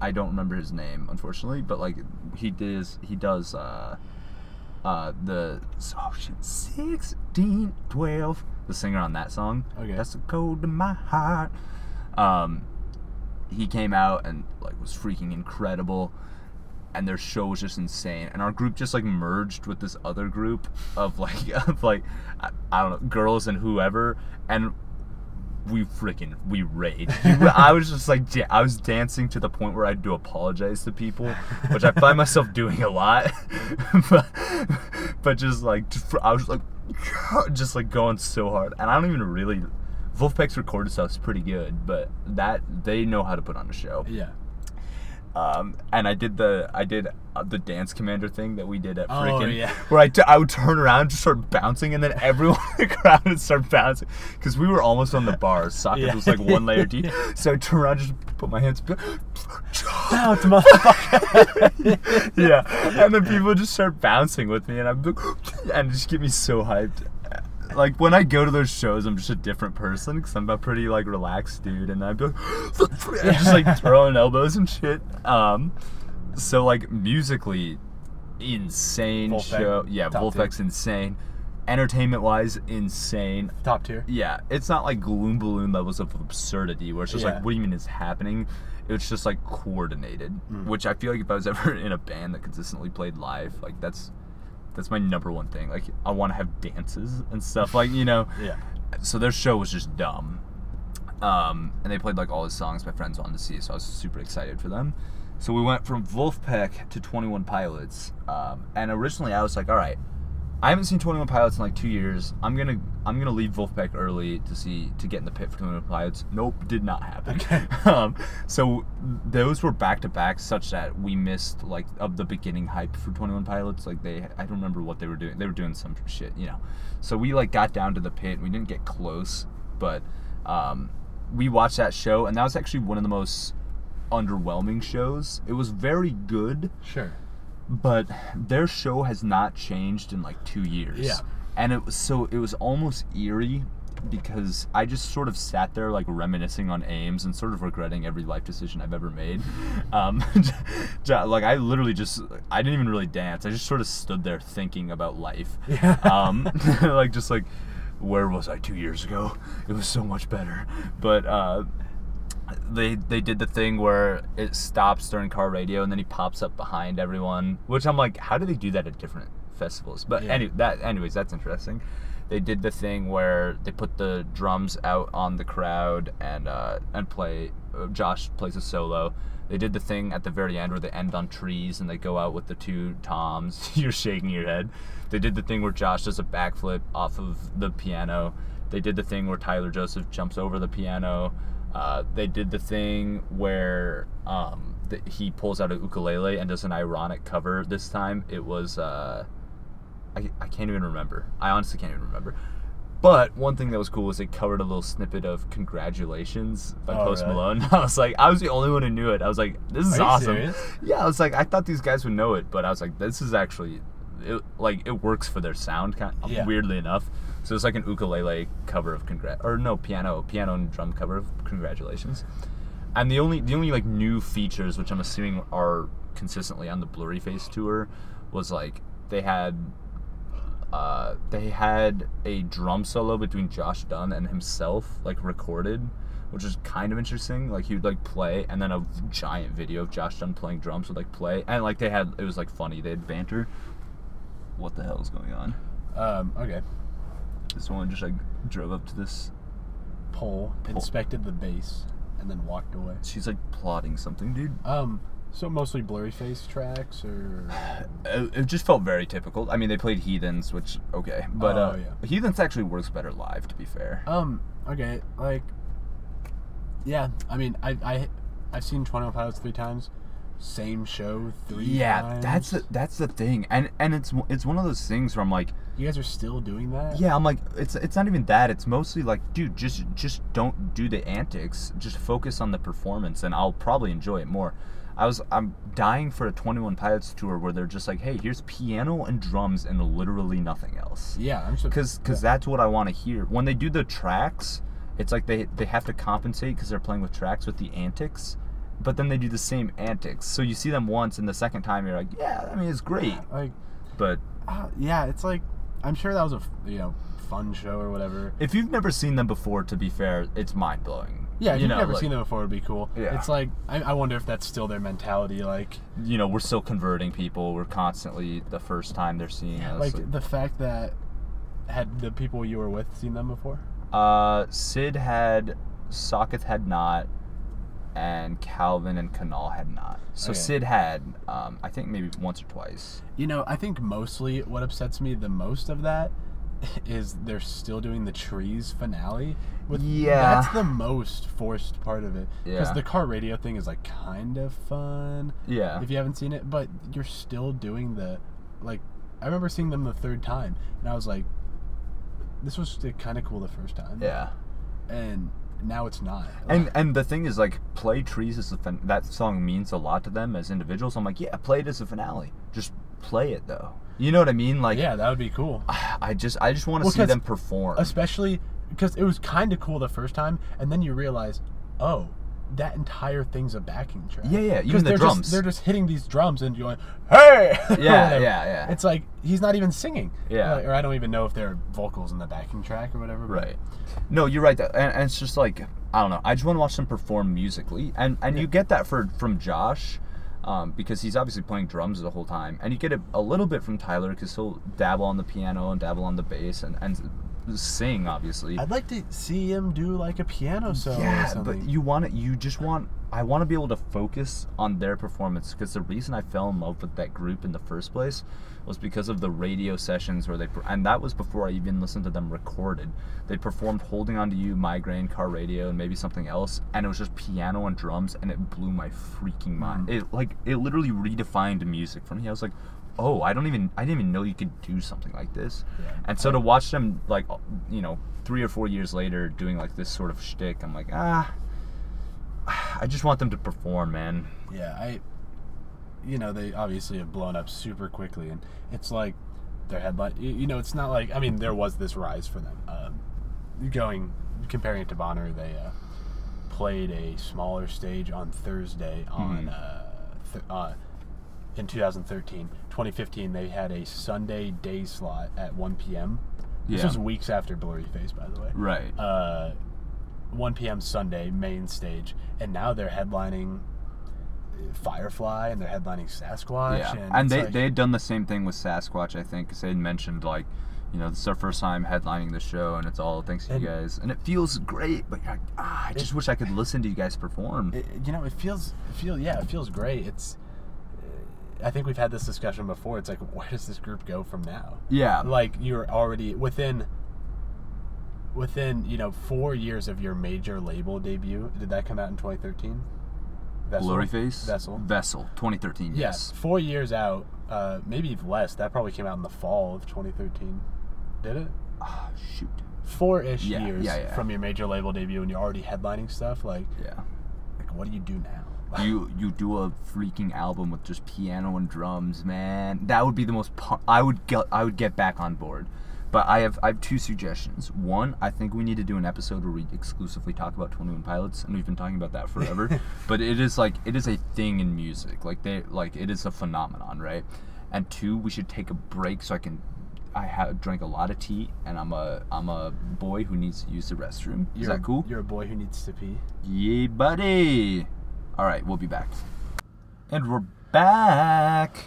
A: I don't remember his name, unfortunately, but like he does he does uh, uh, the oh shit, sixteen twelve. The singer on that song.
B: Okay.
A: That's the code to my heart. Um, he came out and like was freaking incredible and their show was just insane and our group just like merged with this other group of like of like I, I don't know girls and whoever and we freaking we raged i was just like i was dancing to the point where i to apologize to people which i find myself doing a lot. But, but just like i was like just like going so hard. And i don't even really Vulfpeck's recorded stuff's pretty good but that they know how to put on a show.
B: Yeah.
A: Um, and I did the I did uh, the dance commander thing that we did at
B: Oh,
A: freaking
B: yeah.
A: where I, t- I would turn around and just start bouncing and then everyone in the crowd would start bouncing because we were almost on the bars sockets
B: Yeah.
A: was like one layer deep so I turn around just put my hands
B: Bounce, motherfucker.
A: yeah and then people just start bouncing with me and I'm and just get me so hyped like when I go to those shows, I'm just a different person because I'm a pretty like relaxed dude, and I'm like, just like throwing elbows and shit. Um, so like musically, insane
B: Vulfpeck,
A: show. Yeah, Vulfpeck's insane. Entertainment wise, insane.
B: Top tier.
A: Yeah, it's not like gloom balloon levels of absurdity where it's just
B: Yeah.
A: like, what do you mean is happening? It's just like coordinated,
B: Mm.
A: which I feel like if I was ever in a band that consistently played live, like that's that's my number one thing. Like I want to have dances and stuff, like you know.
B: Yeah.
A: So their show was just dumb, um, and they played like all the songs my friends wanted to see, so I was super excited for them. So we went from Vulfpeck to Twenty One Pilots, um, and originally I was like, all right, I haven't seen Twenty One Pilots in like two years. I'm gonna I'm gonna leave Vulfpeck early to see to get in the pit for Twenty One Pilots. Nope, did not happen.
B: Okay.
A: um, so those were back to back, such that we missed like of the beginning hype for Twenty One Pilots. Like they, I don't remember what they were doing. They were doing some shit, you know. So we like got down to the pit. We didn't get close, but um, we watched that show, and that was actually one of the most underwhelming shows. It was very good
B: Sure.
A: But their show has not changed in like two years.
B: Yeah.
A: And it was so it was almost eerie because I just sort of sat there like reminiscing on Ames and sort of regretting every life decision I've ever made. Um, like I literally just I didn't even really dance. I just sort of stood there thinking about life.
B: Yeah.
A: Um, like just like where was I two years ago? It was so much better. But uh, they they did the thing where it stops during car radio and then he pops up behind everyone, which I'm like, how do they do that at different festivals? But
B: Yeah.
A: any that anyways, that's interesting. They did the thing where they put the drums out on the crowd and uh, and play. Uh, Josh plays a solo. They did the thing at the very end where they end on trees and they go out with the two toms. You're shaking your head. They did the thing where Josh does a backflip off of the piano. They did the thing where Tyler Joseph jumps over the piano. Uh, they did the thing where um, th- he pulls out a ukulele and does an ironic cover. This time it was uh, I, I can't even remember. I honestly can't even remember. But one thing that was cool was they covered a little snippet of "Congratulations" by
B: Oh,
A: Post
B: really?
A: Malone. I was like, I was the only one who knew it. I was like, this is
B: Are
A: awesome. Yeah, I was like, I thought these guys would know it, but I was like, this is actually, it, like, it works for their sound, kind
B: Yeah.
A: weirdly enough. So it's like an ukulele cover of congrat, or no, piano, piano and drum cover of congratulations. And the only, the only like new features, which I'm assuming are consistently on the Blurryface tour, was like they had, uh, they had a drum solo between Josh Dun and himself, like recorded, which is kind of interesting. Like he would like play, and then a giant video of Josh Dun playing drums would like play, and like they had, it was like funny. They had banter. What the hell is going on?
B: Um, okay.
A: This woman just like drove up to this.
B: Pole, inspected the base, and then walked away.
A: She's like plotting something, dude.
B: Um, so mostly Blurryface tracks, or
A: It, it just felt very typical. I mean, they played Heathens, which okay, but
B: Oh,
A: uh,
B: yeah.
A: Heathens actually works better live, to be fair.
B: um, okay, like Yeah, I mean, I I I've seen Twenty One Pilots three times. Same show three
A: yeah,
B: times.
A: that's the, that's the thing, and and it's it's one of those things where I'm like,
B: You guys are still doing that?
A: yeah, I'm like, it's it's not even that. It's mostly like, dude, just just don't do the antics. Just focus on the performance, and I'll probably enjoy it more. I was I'm dying for a 21 Pilots tour where they're just like, hey, here's piano and drums and literally nothing else.
B: Yeah, I'm sure.
A: because because that's what I want to hear. When they do the tracks, it's like they they have to compensate because they're playing with tracks with the antics, but then they do the same antics. So you see them once, and the second time you're like, yeah, I mean it's great,
B: like,
A: but
B: uh, yeah, it's like I'm sure that was a you know fun show or whatever.
A: if you've never seen them before, to be fair, it's mind blowing.
B: Yeah, if
A: you
B: you've
A: know,
B: never
A: like,
B: seen them before, it'd be cool.
A: Yeah.
B: It's like I, I wonder if that's still their mentality. Like,
A: You know, we're still converting people. We're constantly the first time they're seeing us.
B: like the fact that had the people you were with seen them before.
A: uh, Sid had, Socketh had not, and Calvin and Kunal had not. So
B: Okay.
A: Sid had, um, I think maybe once or twice.
B: You know, I think mostly what upsets me the most of that is they're still doing the trees finale. With,
A: Yeah.
B: that's the most forced part of it. Because
A: Yeah.
B: the car radio thing is like kind of fun.
A: Yeah.
B: if you haven't seen it, but you're still doing the like I remember seeing them the third time and I was like this was kind of cool the first time.
A: Yeah.
B: And now it's not.
A: And and the thing is like play trees is a fin- that song means a lot to them as individuals. I'm like, yeah, play it as a finale. Just play it though. You know what I mean? Like
B: yeah, that would be cool.
A: I just I just want to
B: Well,
A: see them perform.
B: Especially because it was kind of cool the first time and then you realize, "Oh, that entire thing's a backing track."
A: Yeah, yeah, even the
B: they're
A: drums.
B: Just, they're just hitting these drums and going, "Hey!"
A: Yeah, yeah, yeah.
B: It's like he's not even singing.
A: Yeah.
B: Like, or I don't even know if there are vocals in the backing track or whatever. but-
A: Right. No, you're right. And, and it's just like I don't know. I just want to watch them perform musically, and and you get that for from Josh, um, because he's obviously playing drums the whole time, and you get it a little bit from Tyler because he'll dabble on the piano and dabble on the bass and and sing obviously.
B: I'd like to see him do like a piano solo or
A: yeah,
B: something.
A: but you want it. You just want. I want to be able to focus on their performance because the reason I fell in love with that group in the first place was because of the radio sessions where they and that was before I even listened to them recorded. They performed "Holding On to You," "Migraine," "Car Radio," and maybe something else, and it was just piano and drums, and it blew my freaking mind. Mm. It like it literally redefined music for me. I was like. Oh, I don't even I didn't even know you could do something like this.
B: Yeah.
A: And so to watch them like you know, three or four years later doing like this sort of shtick, I'm like, ah I just want them to perform, man.
B: yeah, I, you know, they obviously have blown up super quickly, and it's like their headline. You, you know, it's not like I mean, there was this rise for them. Um, going comparing it to Bonner, they uh, played a smaller stage on Thursday on
A: Mhm.
B: uh, th- uh, in 2013. 2015, they had a Sunday day slot at 1 p.m. This
A: Yeah.
B: was weeks after Blurry Face, by the way.
A: Right.
B: uh, 1 p.m. Sunday main stage, and now they're headlining Firefly and they're headlining Sasquatch.
A: yeah.
B: and,
A: And they
B: like-
A: they had done the same thing with Sasquatch, I think, because they had mentioned like, you know, this is our first time headlining the show, and it's all thanks to you guys, and it feels great. But like, ah, I just wish I could listen to you guys perform.
B: it, you know, it feels, feel yeah, it feels great. It's, I think we've had this discussion before. It's like, where does this group go from now?
A: yeah.
B: Like you're already within. Within you know four years of your major label debut, did that come out in 2013? Vessel?
A: Blurryface.
B: Vessel.
A: Vessel. 2013.
B: Yes,
A: Yes.
B: four years out, uh, maybe less. That probably came out in the fall of 2013. Did it?
A: Ah, shoot.
B: Four-ish
A: Yeah,
B: years
A: yeah, yeah.
B: from your major label debut, and you're already headlining stuff. Like,
A: Yeah.
B: like what do you do now?
A: You you do a freaking album with just piano and drums, man. That would be the most. Pu- I would get I would get back on board. But I have I have two suggestions. One, I think we need to do an episode where we exclusively talk about Twenty One Pilots, and we've been talking about that forever. but it is like it is a thing in music. Like they like it is a phenomenon, right? And two, we should take a break so I can. I have drank a lot of tea, and I'm a I'm a boy who needs to use the restroom. Is
B: You're,
A: that cool?
B: You're a boy who needs to pee.
A: Yeah, buddy. All right, we'll be back. And we're back.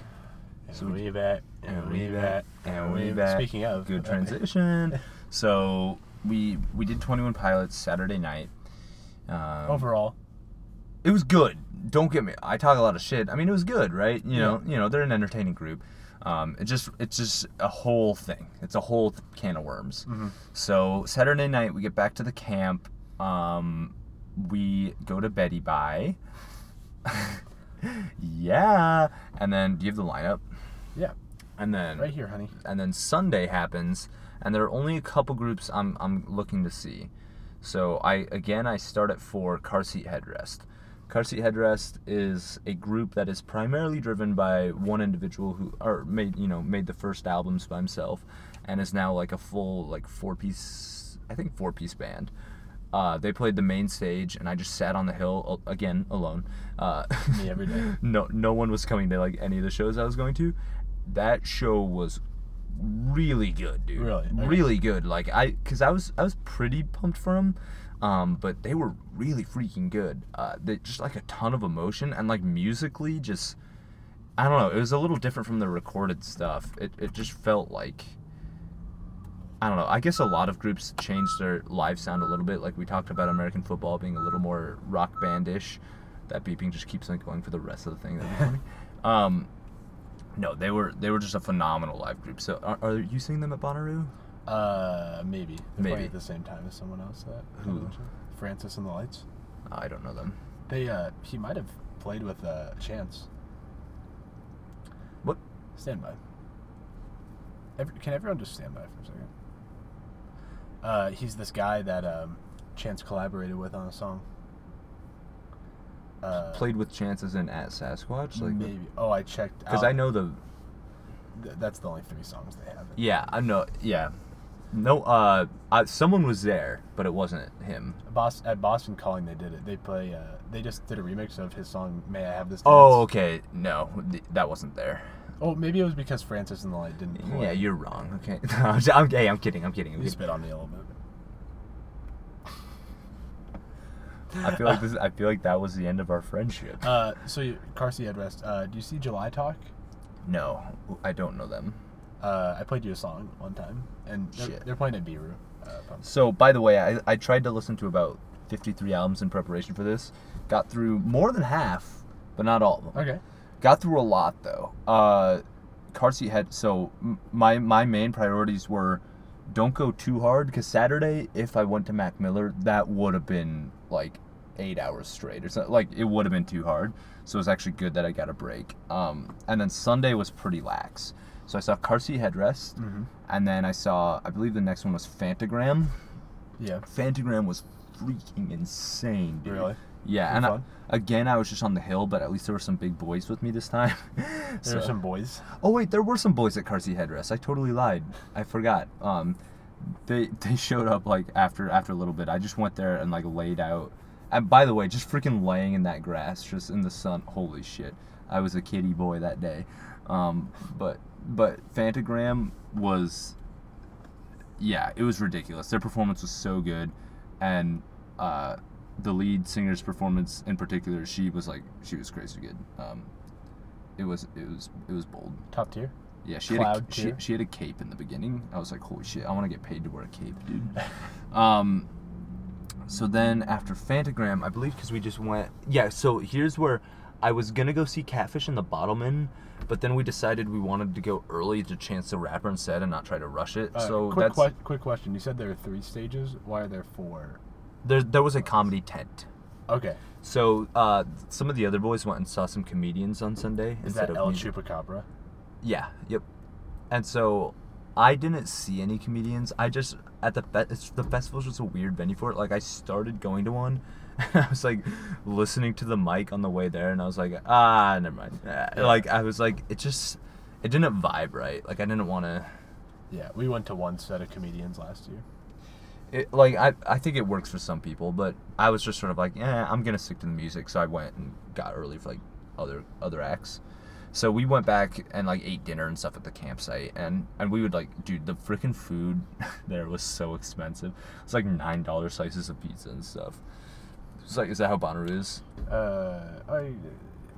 B: And
A: So-
B: we back. And we back.
A: And we back.
B: Speaking of
A: Good transition. so we we did Twenty One Pilots Saturday night. Um,
B: Overall,
A: it was good. Don't get me. I talk a lot of shit. I mean, it was good, right? You know, you know, they're an entertaining group. Um, it just it's just a whole thing. It's a whole th- can of worms.
B: Mm-hmm.
A: So Saturday night we get back to the camp. Um, we go to Betty Bye. yeah, and then do you have the lineup?
B: Yeah,
A: And then
B: right here, honey.
A: and then Sunday happens, and there are only a couple groups I'm I'm looking to see. So I again I start at four car seat headrest. Car seat headrest is a group that is primarily driven by one individual who or made you know made the first albums by himself, and is now like a full like four piece I think four piece band. Uh, they played the main stage, and I just sat on the hill again alone. Uh,
B: Me every day.
A: no, no one was coming to like any of the shows I was going to. That show was really good, dude.
B: Really? Okay.
A: really good. Like I, cause I was I was pretty pumped for them, um, but they were really freaking good. Uh, they just like a ton of emotion and like musically, just I don't know. It was a little different from the recorded stuff. It it just felt like. I don't know. I guess a lot of groups changed their live sound a little bit. Like we talked about American football being a little more rock bandish. That beeping just keeps on going for the rest of the thing. That'd be funny. um, no, they were they were just a phenomenal live group. So are, are you seeing them at Bonnaroo?
B: Uh, maybe. They're
A: Maybe.
B: at the same time as someone else. That
A: Who?
B: Francis and the Lights.
A: I don't know them.
B: They uh, he might have played with uh, Chance.
A: What?
B: Stand by. Every, can everyone just stand by for a second? Uh, he's this guy that um, Chance collaborated with on a song. Uh,
A: Played with chances in at Sasquatch, like
B: maybe. Oh, I checked.
A: because. I know the
B: Th- that's the only three songs they have.
A: yeah I know yeah no uh I, someone was there but it wasn't him.
B: Bos- at Boston Calling, they did it. They play. Uh, they just did a remix of his song "May I Have This." Dance.
A: Oh okay no th- that wasn't there.
B: Oh, maybe it was because Francis and the Light didn't. Play.
A: Yeah, you're wrong. Okay, I'm, j- I'm, hey, I'm kidding. I'm kidding. I'm
B: You
A: kidding.
B: spit on me a little bit.
A: I feel like this. I feel like that was the end of our friendship.
B: Uh, so you, car seat. Uh, do you see July Talk?
A: No, I don't know them.
B: Uh, I played you a song one time, and they're, they're playing at Beirut. Uh.
A: So, by the way, I, I tried to listen to about 53 albums in preparation for this. Got through more than half, but not all of them.
B: okay.
A: Got through a lot though. Uh, car seat head. So my my main priorities were, don't go too hard because Saturday, if I went to Mac Miller, that would have been like eight hours straight or something. Like it would have been too hard. So it was actually good that I got a break. Um, and then Sunday was pretty lax. So I saw car seat headrest,
B: Mm-hmm.
A: and then I saw I believe the next one was Phantogram.
B: Yeah.
A: Phantogram was freaking insane, dude.
B: Really?
A: Yeah, and I, again, I was just on the hill, but at least there were some big boys with me this time.
B: There
A: So-
B: were some boys.
A: Oh wait, there were some boys at car seat headrest. I totally lied. I forgot. Um, they they showed up like after after a little bit. I just went there and like laid out. And by the way, just freaking laying in that grass, just in the sun. Holy shit! I was a kitty boy that day. Um, but but Phantogram was yeah, it was ridiculous. Their performance was so good, and uh, the lead singer's performance in particular, she was like she was crazy good. Um, it was it was it was bold.
B: Top tier.
A: Yeah, she had a,
B: Cloud
A: she, she had a cape in the beginning. I was like, holy shit, I want to get paid to wear a cape, dude. um, so then after Phantogram, I believe because we just went. Yeah, so here's where I was gonna go see Catfish and the Bottlemen, but then we decided we wanted to go early to Chance the Rapper instead and not try to rush it.
B: Uh,
A: so
B: quick,
A: that's
B: que- quick question. You said there are three stages. Why are there four?
A: There. There was a comedy tent.
B: Okay.
A: So uh, some of the other boys went and saw some comedians on Sunday
B: Is
A: instead
B: that
A: of
B: El. Chupacabra?
A: Yeah, yep. And so I didn't see any comedians. I just at the fe- it's, the festival's just a weird venue for it. Like I started going to one, and I was like listening to the mic on the way there, and I was like, ah, never mind. Ah,
B: Yeah.
A: Like I was like, it just it didn't vibe right. Like I didn't want to.
B: Yeah, we went to one set of comedians last year.
A: It, like I, I think it works for some people, but I was just sort of like, yeah, I'm gonna stick to the music. So I went and got early for like other other acts. So we went back and like ate dinner and stuff at the campsite, and and we would like, dude, the freaking food there was so expensive. It's like nine dollar slices of pizza and stuff. It's like, is that how Bonnaroo is?
B: Uh, I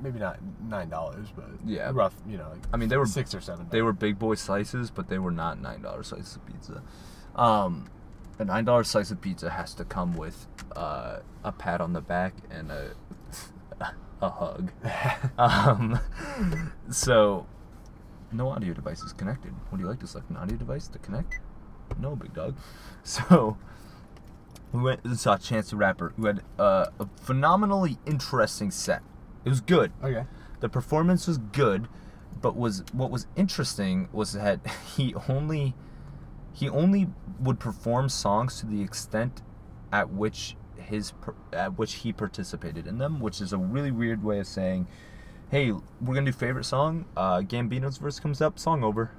B: maybe not nine dollars, but
A: Yeah.
B: rough. You know, like
A: I mean, they were
B: six or seven.
A: They were big boy slices, but they were not nine dollar slices of pizza. Um, a nine dollar slice of pizza has to come with uh, a pat on the back and a a hug. um, so no audio device is connected. Would you like to select an audio device to connect? No, big dog. So we went and saw Chance the Rapper, who had uh, a phenomenally interesting set. It was good.
B: Okay.
A: The performance was good, but was what was interesting was that he only he only would perform songs to the extent at which his at which he participated in them, which is a really weird way of saying, "Hey, we're gonna do favorite song. Uh, Gambino's verse comes up, song over."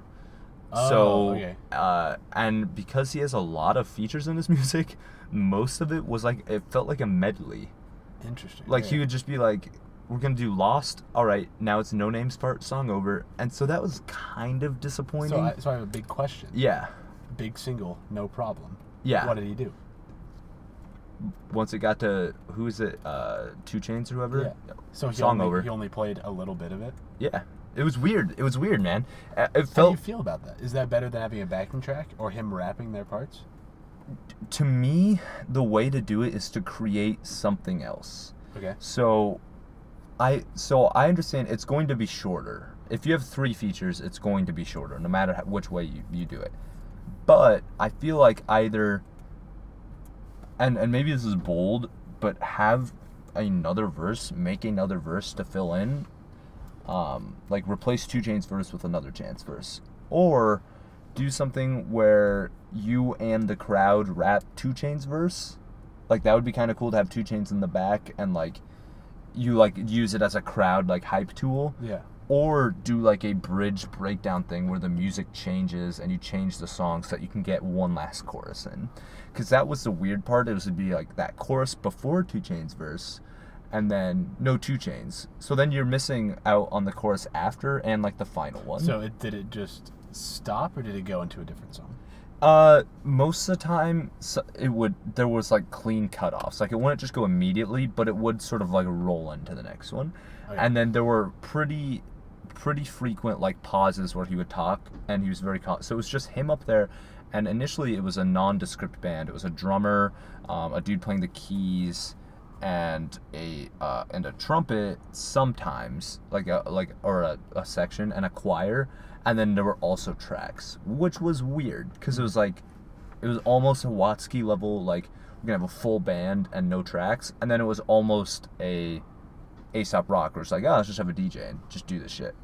B: Oh,
A: so,
B: okay.
A: uh, and because he has a lot of features in his music, most of it was like it felt like a medley.
B: Interesting.
A: Like
B: yeah.
A: he would just be like, "We're gonna do Lost. All right, now it's Noname's part, song over." And so that was kind of disappointing.
B: So I, so I have a big question.
A: yeah,
B: Big single, no problem.
A: yeah.
B: What did he do?
A: Once it got to who is it? Uh, 2 Chainz or whoever. Yeah.
B: So he
A: song
B: only,
A: over.
B: He only played a little bit of it.
A: Yeah, it was weird. It was weird, man. Uh, It
B: How do you feel about that? Is that better than having a backing track or him rapping their parts?
A: to me the way to do it is to create something else.
B: Okay.
A: So I so I understand it's going to be shorter. If you have three features, it's going to be shorter, no matter how, which way you, you do it. But I feel like either and and maybe this is bold, but have another verse, make another verse to fill in. Um, like replace 2 Chainz verse with another chance verse. Or do something where you and the crowd rap 2 Chainz verse. Like that would be kind of cool to have 2 Chainz in the back and like you like use it as a crowd like hype tool
B: Yeah.
A: Or do like a bridge breakdown thing where the music changes and you change the song so that you can get one last chorus in because that was the weird part it was to be like that chorus before 2 Chainz verse and then no 2 Chainz so then you're missing out on the chorus after and like the final one
B: So it did it just stop or did it go into a different song?
A: Uh, most of the time, so it would there was like clean cutoffs. Like it wouldn't just go immediately, but it would sort of like roll into the next one.
B: Okay.
A: And then there were pretty, pretty frequent like pauses where he would talk, and he was very so it was just him up there. And initially, it was a nondescript band. It was a drummer, um, a dude playing the keys, and a uh, and a trumpet sometimes, like a like or a, a section and a choir, and then there were also tracks, which was weird because it was like it was almost a Watsky level, like we're gonna have a full band and no tracks, and then it was almost a Aesop Rock, where it's like, oh, let's just have a DJ and just do this shit.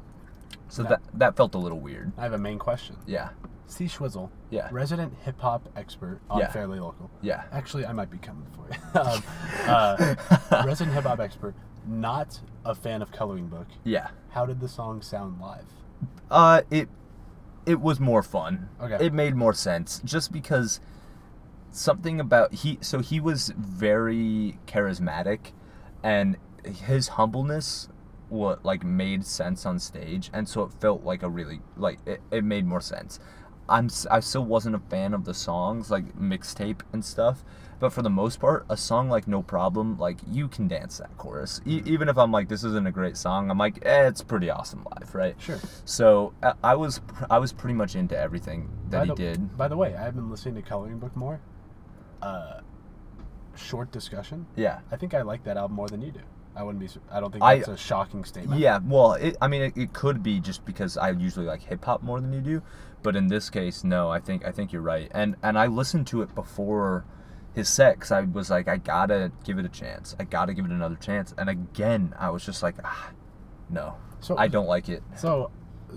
A: So
B: Now-
A: that that felt a little weird.
B: I have a main question.
A: Yeah,
B: C Schwizzle,
A: Yeah.
B: resident hip hop expert on
A: Yeah.
B: Fairly Local.
A: yeah.
B: Actually, I might be coming for you. um, uh, resident hip hop expert, not a fan of Coloring Book.
A: Yeah.
B: How did the song sound live?
A: Uh, it it was more fun.
B: Okay.
A: It made more sense just because something about he so he was very charismatic, and his humbleness what like made sense on stage, and so it felt like a really like it, it made more sense. I'm i still wasn't a fan of the songs like mixtape and stuff, but for the most part, a song like No Problem, like you can dance that chorus. E- even if I'm like this isn't a great song, I'm like eh, it's pretty awesome live, right?
B: Sure.
A: So I- I was pr- I was pretty much into everything that
B: by
A: he
B: the,
A: did.
B: By the way, I've been listening to Coloring Book more. Uh, short discussion.
A: Yeah.
B: I think I like that album more than you do. I wouldn't be. I don't think
A: I-
B: that's a shocking statement.
A: Yeah, well, it, I mean, it, it could be just because I usually like hip hop more than you do, but in this case, no. I think I think you're right, and and I listened to it before his set because I was like, I gotta give it a chance. I gotta give it another chance, and again, I was just like, ah, no,
B: So
A: I don't like it.
B: So, uh,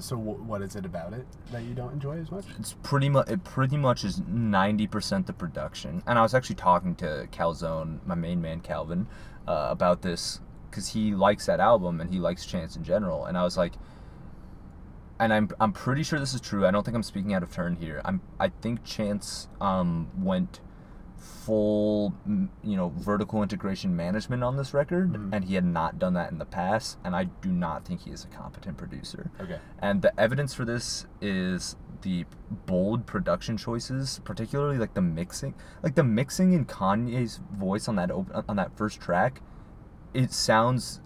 B: so w- what is it about it that you don't enjoy as much?
A: It's pretty much it pretty much is ninety percent the production, and I was actually talking to Calzone, my main man Calvin, uh, about this because he likes that album and he likes Chance in general, and I was like, and I'm I'm pretty sure this is true. I don't think I'm speaking out of turn here. I'm I think Chance um went full you know vertical integration management on this record
B: Mhm.
A: and he had not done that in the past and I do not think he is a competent producer.
B: Okay.
A: And the evidence for this is the bold production choices, particularly like the mixing, like the mixing in Kanye's voice on that op- on that first track. It sounds.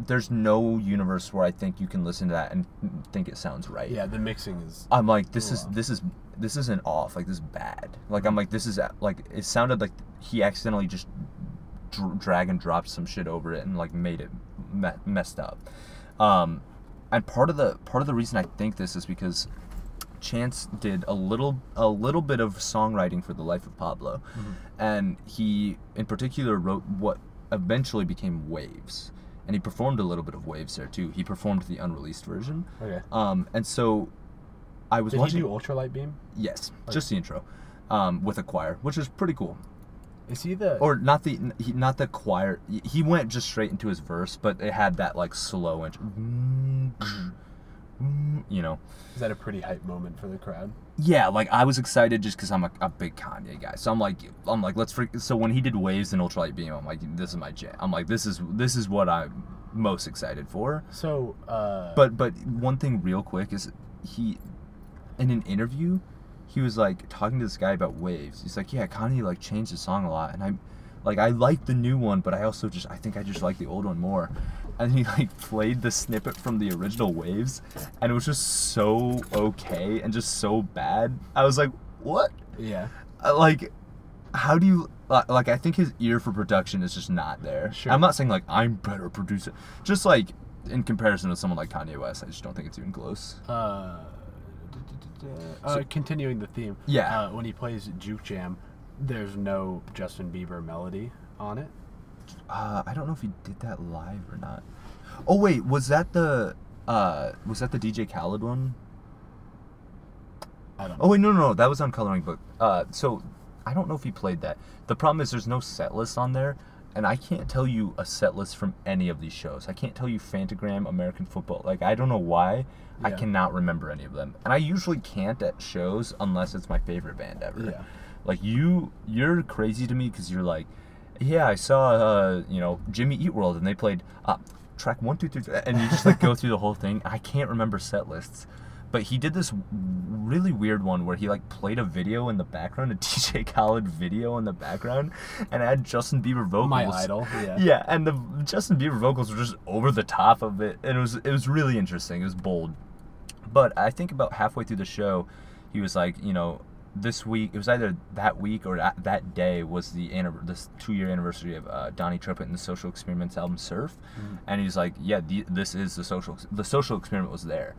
A: There's no universe where I think you can listen to that and think it sounds right.
B: Yeah, the mixing is.
A: I'm like, this is
B: Wow.
A: this is this isn't off. Like this is bad. Like I'm like, this is like it sounded like he accidentally just dr- drag and dropped some shit over it and like made it me- messed up. Um, and part of the part of the reason I think this is because Chance did a little a little bit of songwriting for the life of Pablo,
B: Mm-hmm.
A: and he in particular wrote what eventually became Waves, and he performed a little bit of Waves there too. He performed the unreleased version,
B: Okay.
A: um, and so I was
B: Did he
A: watching.
B: do ultralight beam?
A: yes, just the intro, um, with a choir, which is pretty cool.
B: Is he the?
A: Or not the he, not the choir. He went just straight into his verse, but it had that like slow intro. You know.
B: is that a pretty hype moment for the crowd?
A: Yeah, like I was excited just because I'm a, a big Kanye guy. So I'm like, I'm like, let's freak. So when he did Waves and Ultralight Beam, I'm like, this is my jam. I'm like, this is this is what I'm most excited for.
B: So. Uh,
A: But but one thing real quick is he, in an interview, he was like talking to this guy about Waves. He's like, yeah, Kanye like changed the song a lot, and I'm, like I like the new one, but I also just I think I just like the old one more. And he like played the snippet from the original Waves, and it was just so okay and just so bad. I was like, what?
B: yeah.
A: Uh, like how do you like i think his ear for production is just not there
B: Sure.
A: i'm not saying like i'm better producer just like in comparison to someone like kanye west i just don't think it's even close
B: Uh, uh, continuing the theme.
A: Yeah.
B: Uh, when he plays Juke Jam, there's no Justin Bieber melody on it.
A: Uh, i don't know if he did that live or not oh wait was that the uh was that the dj khaled one
B: I don't.
A: Oh wait, no, no, no, that was on Coloring Book. Uh, so I don't know if he played that. The problem is there's no set list on there, and I can't tell you a set list from any of these shows. I can't tell you Phantogram, American Football. Like I don't know why. I cannot remember any of them, and I usually can't at shows unless it's my favorite band ever.
B: Yeah.
A: Like you, you're crazy to me because you're like, yeah, I saw, uh, you know, Jimmy Eat World, and they played uh, track one, two, three, three, and you just like go through the whole thing. I can't remember set lists, but he did this really weird one where he like played a video in the background, a DJ Khaled video in the background, and had Justin Bieber vocals.
B: My idol. Yeah.
A: Yeah, and the Justin Bieber vocals were just over the top of it, and it was it was really interesting. It was bold, but I think about halfway through the show, he was like, you know, this week it was either that week or that, that day was the this two year anniversary of uh, Donnie Trumpet and the Social Experiments album Surf, and he's like, yeah, the, this is the social the social experiment was there.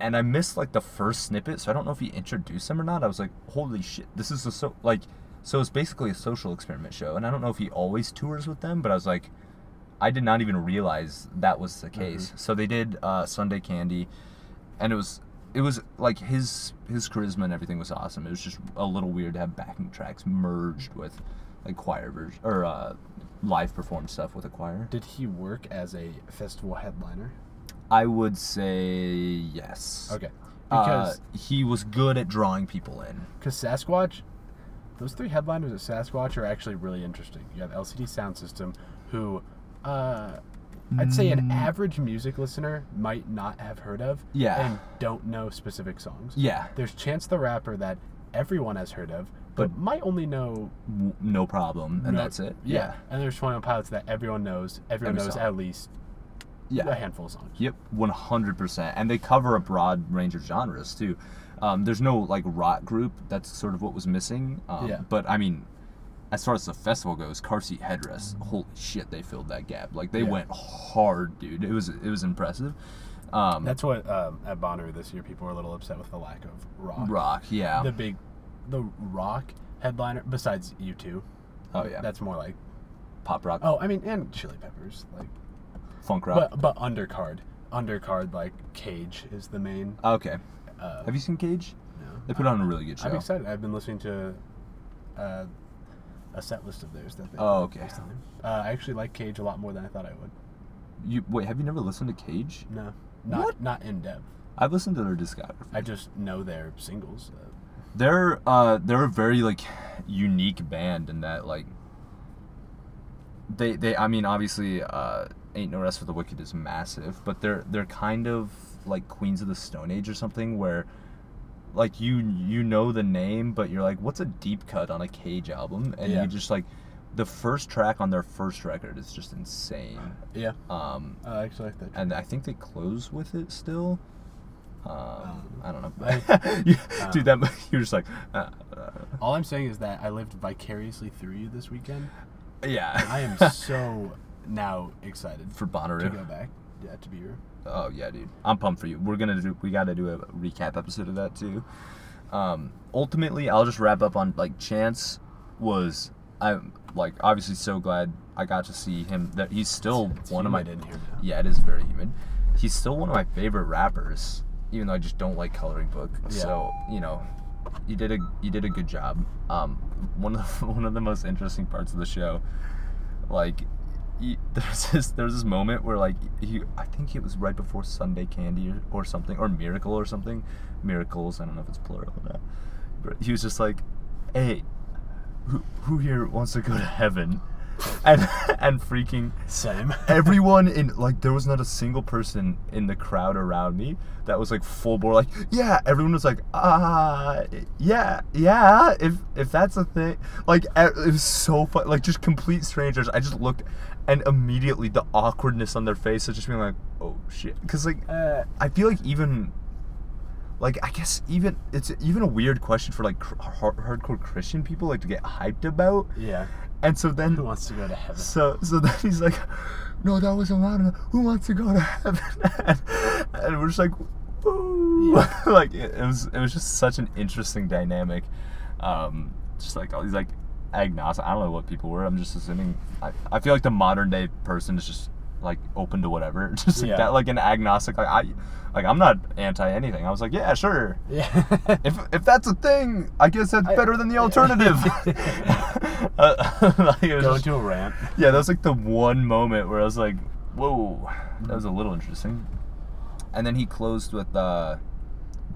A: And I missed like the first snippet, so I don't know if he introduced them or not. I was like, "Holy shit, this is a so like." So it's basically a social experiment show, and I don't know if he always tours with them, but I was like, I did not even realize that was the case. So they did uh, Sunday Candy, and it was it was like his his charisma and everything was awesome. It was just a little weird to have backing tracks merged with like choir version or uh, live performed stuff with a choir.
B: Did he work as a festival headliner?
A: I would say yes.
B: Okay.
A: Uh,
B: Because
A: he was good at drawing people in.
B: because Sasquatch, those three headliners at Sasquatch are actually really interesting. You have LCD Sound System, who uh, I'd say an
A: Mm.
B: average music listener might not have heard of,
A: Yeah.
B: and don't know specific songs.
A: Yeah,
B: There's Chance the Rapper that everyone has heard of, but,
A: But-
B: might only know.
A: w- no problem, and
B: no-
A: that's it.
B: Yeah. And there's 21 Pilots that everyone knows. Everyone
A: Every
B: knows
A: song.
B: at least
A: yeah.
B: a handful of songs.
A: Yep, one hundred percent, and they cover a broad range of genres too. Um, there's no like rock group. That's sort of what was missing. Um,
B: Yeah.
A: But I mean, as far as the festival goes, car seat headrest. Holy shit, they filled that gap. Like they
B: Yeah.
A: went hard, dude. It was it was impressive. Um,
B: That's what um, at Bonnaroo this year people were a little upset with the lack of rock.
A: rock. Yeah.
B: The big, the rock headliner besides you two.
A: oh yeah.
B: That's more like
A: Pop rock.
B: oh I mean and Chili Peppers like
A: Funk rock.
B: but but undercard undercard like Cage is the main.
A: okay.
B: Uh,
A: Have you seen Cage?
B: no.
A: They put on a really good show.
B: I'm excited. I've been listening to uh, a set list of theirs that they
A: Oh, okay.
B: recently. Uh, I actually like Cage a lot more than I thought I would.
A: You wait. Have you never listened to Cage?
B: No, not
A: What?
B: not in depth.
A: I've listened to their discography.
B: I just know their singles. Uh,
A: They're uh they're a very like unique band in that like they they I mean obviously uh Ain't No Rest for the Wicked is massive, but they're they're kind of like Queens of the Stone Age or something where like you you know the name but you're like what's a deep cut on a Cage album and
B: Yeah.
A: you just like the first track on their first record is just insane.
B: yeah,
A: Um
B: I actually like that.
A: and I think they close with it still. Um,
B: Um,
A: I don't know,
B: I-
A: You-
B: um,
A: dude. That you're just like, uh, uh,
B: All I'm saying is that I lived vicariously through you this weekend.
A: yeah.
B: I am so now excited
A: for
B: to go back. Yeah, to be real.
A: Oh yeah, dude. I'm pumped for you. We're gonna do. We gotta do a recap episode of that too. Um, ultimately, I'll just wrap up on like Chance was. I'm like obviously so glad I got to see him. That he's still
B: It's
A: one of my.
B: in here.
A: Yeah, it is very humid. He's still one of my favorite rappers, even though I just don't like coloring book.
B: Yeah.
A: So you know, you did a you did a good job. Um, one of the, one of the most interesting parts of the show, like, there's this there's this moment where like he I think it was right before Sunday Candy or, or something or Miracle or something, miracles I don't know if it's plural or not. But he was just like, hey, who who here wants to go to heaven, and and freaking
B: Same.
A: everyone in like there was not a single person in the crowd around me that was like full bore like yeah everyone was like ah yeah yeah if if that's a thing like it was so fun like just complete strangers i just looked and immediately the awkwardness on their face of just being like oh shit because like
B: Uh,
A: i feel like even like i guess even it's even a weird question for like cr- hard- hardcore christian people like to get hyped about
B: yeah.
A: and so then
B: Who wants to go to heaven?
A: so so then he's like, no, that wasn't loud enough. Who wants to go to heaven? and, and we're just like, woo.
B: Yeah.
A: like it, it was it was just such an interesting dynamic. Um, just like all these like agnostic. I don't know what people were. I'm just assuming. I, I feel like the modern day person is just like open to whatever. Just like
B: Yeah.
A: that, like an agnostic. Like I, like I'm not anti anything. I was like, yeah, sure.
B: Yeah.
A: If, if that's a thing, I guess that's
B: I-
A: better than the alternative. Uh, like, it was
B: go
A: just-
B: a rant.
A: yeah, that was like the one moment where I was like, whoa, that was a little interesting. And then he closed with uh,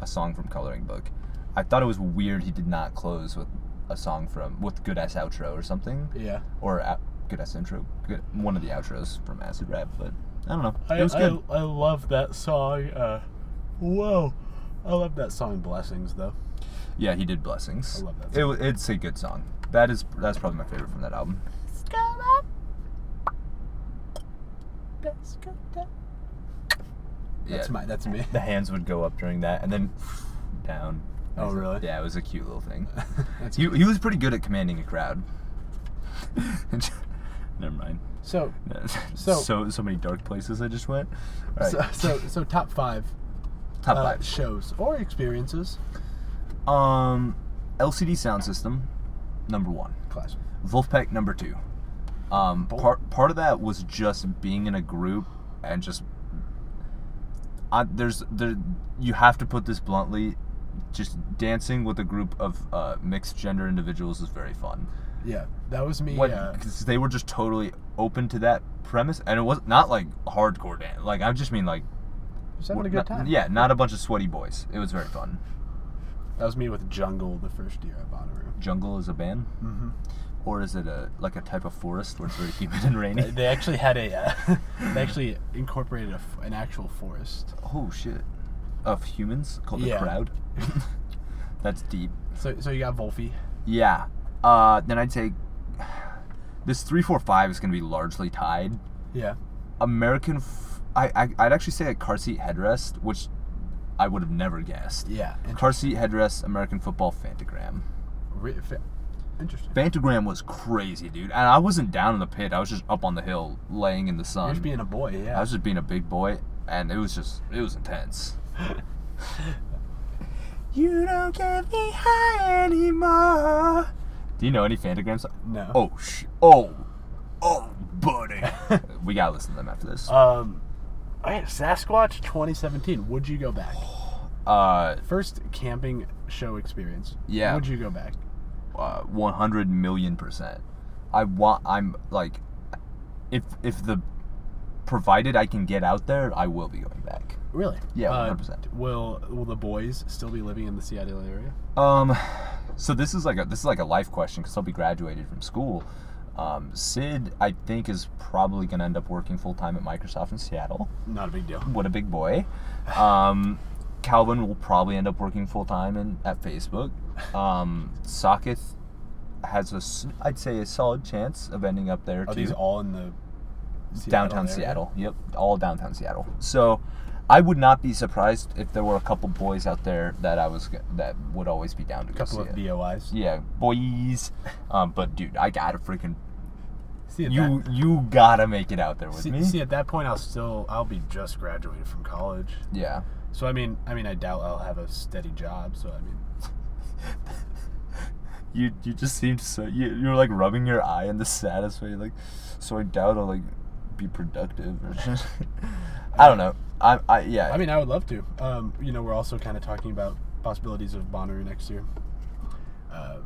A: a song from Coloring Book. I thought it was weird he did not close with a song from, with Good Ass Outro or something.
B: Yeah.
A: Or a, Good Ass Intro. Good, one of the outros from Acid Rap, but I don't know.
B: I,
A: it was good.
B: I, I love that song. Uh, whoa. I love that song Blessings though.
A: yeah, he did Blessings.
B: I love that
A: It, it's a good song. That is, that's probably my favorite from that album.
B: That's
A: yeah,
B: my that's me.
A: the hands would go up during that and then down.
B: Oh, really?
A: Yeah, it was a cute little thing. He, he was pretty good at commanding a crowd. Never mind.
B: So
A: So,
B: So-
A: so many dark places I just went. Right.
B: so so so top five
A: Top
B: uh,
A: five.
B: shows or experiences.
A: Um, LCD sound system, number one.
B: Classic.
A: Vulfpeck number two. Um, part part of that was just being in a group and just. I, there's there you have to put this bluntly, just dancing with a group of uh, mixed gender individuals is very fun.
B: Yeah, that was me.
A: What?
B: uh,
A: Because they were just totally open to that premise, and it was not like hardcore dance. Like I just mean like
B: just having a good
A: not-
B: time.
A: Yeah, not a bunch of sweaty boys. It was very fun.
B: that was me with Jungle the first year at Bonnaroo.
A: Jungle is a band,
B: Mm-hmm.
A: or is it a like a type of forest where it's very humid and rainy?
B: They actually had a. Uh, they actually incorporated a an actual forest.
A: Oh shit! Of humans called
B: Yeah.
A: the crowd. That's deep.
B: So so you got Wolfie.
A: Yeah. Uh, then I'd say this three, four, five is gonna be largely tied.
B: Yeah.
A: American. F- I, I I'd actually say a car seat headrest, which I would have never guessed.
B: Yeah. Inter-
A: Car seat headrest, American football, Phantogram.
B: re- fa- interesting.
A: Phantogram was crazy, dude. And I wasn't down in the pit. I was just up on the hill, laying in the
B: You're
A: sun.
B: just being a boy. Yeah.
A: I was just being a big boy, and it was just it was intense. you don't get me high anymore. Do you know any Phantogram songs?
B: no.
A: Oh sh! Oh, oh, buddy. we gotta listen to them after this.
B: Um. Okay, Sasquatch 2017. Would you go back?
A: Uh,
B: First camping show experience.
A: Yeah.
B: Would you go back?
A: uh, 100 million percent. I want. I'm like, if if the provided I can get out there, I will be going back.
B: Really?
A: Yeah,
B: Uh,
A: 100%.
B: will Will the boys still be living in the Seattle area?
A: Um, so this is like a this is like a life question because I'll be graduated from school. Um, Sid, I think, is probably gonna end up working full time at Microsoft in Seattle.
B: Not a big deal.
A: What a big boy. Um, Calvin will probably end up working full time in at Facebook. Um, Socketh has a, s- I'd say, a solid chance of ending up there
B: Are
A: too.
B: these all in the Seattle
A: downtown
B: area?
A: Seattle. Yep, all downtown Seattle. So, I would not be surprised if there were a couple boys out there that I was that would always be down to
B: A
A: go
B: couple
A: see
B: of
A: it.
B: BOIs.
A: Yeah, boys. Um, but dude, I gotta freaking
B: See,
A: You you gotta make it out there with
B: See,
A: me.
B: see, at that point, I'll still I'll be just graduated from college.
A: yeah.
B: So I mean, I mean, I doubt I'll have a steady job. So I mean,
A: You you just seemed so you you were like rubbing your eye in the saddest way, like so I doubt I'll like be productive or just I don't know. I I yeah.
B: I mean, I would love to. Um, you know, we're also kind of talking about possibilities of Bonnaroo next year. Uh,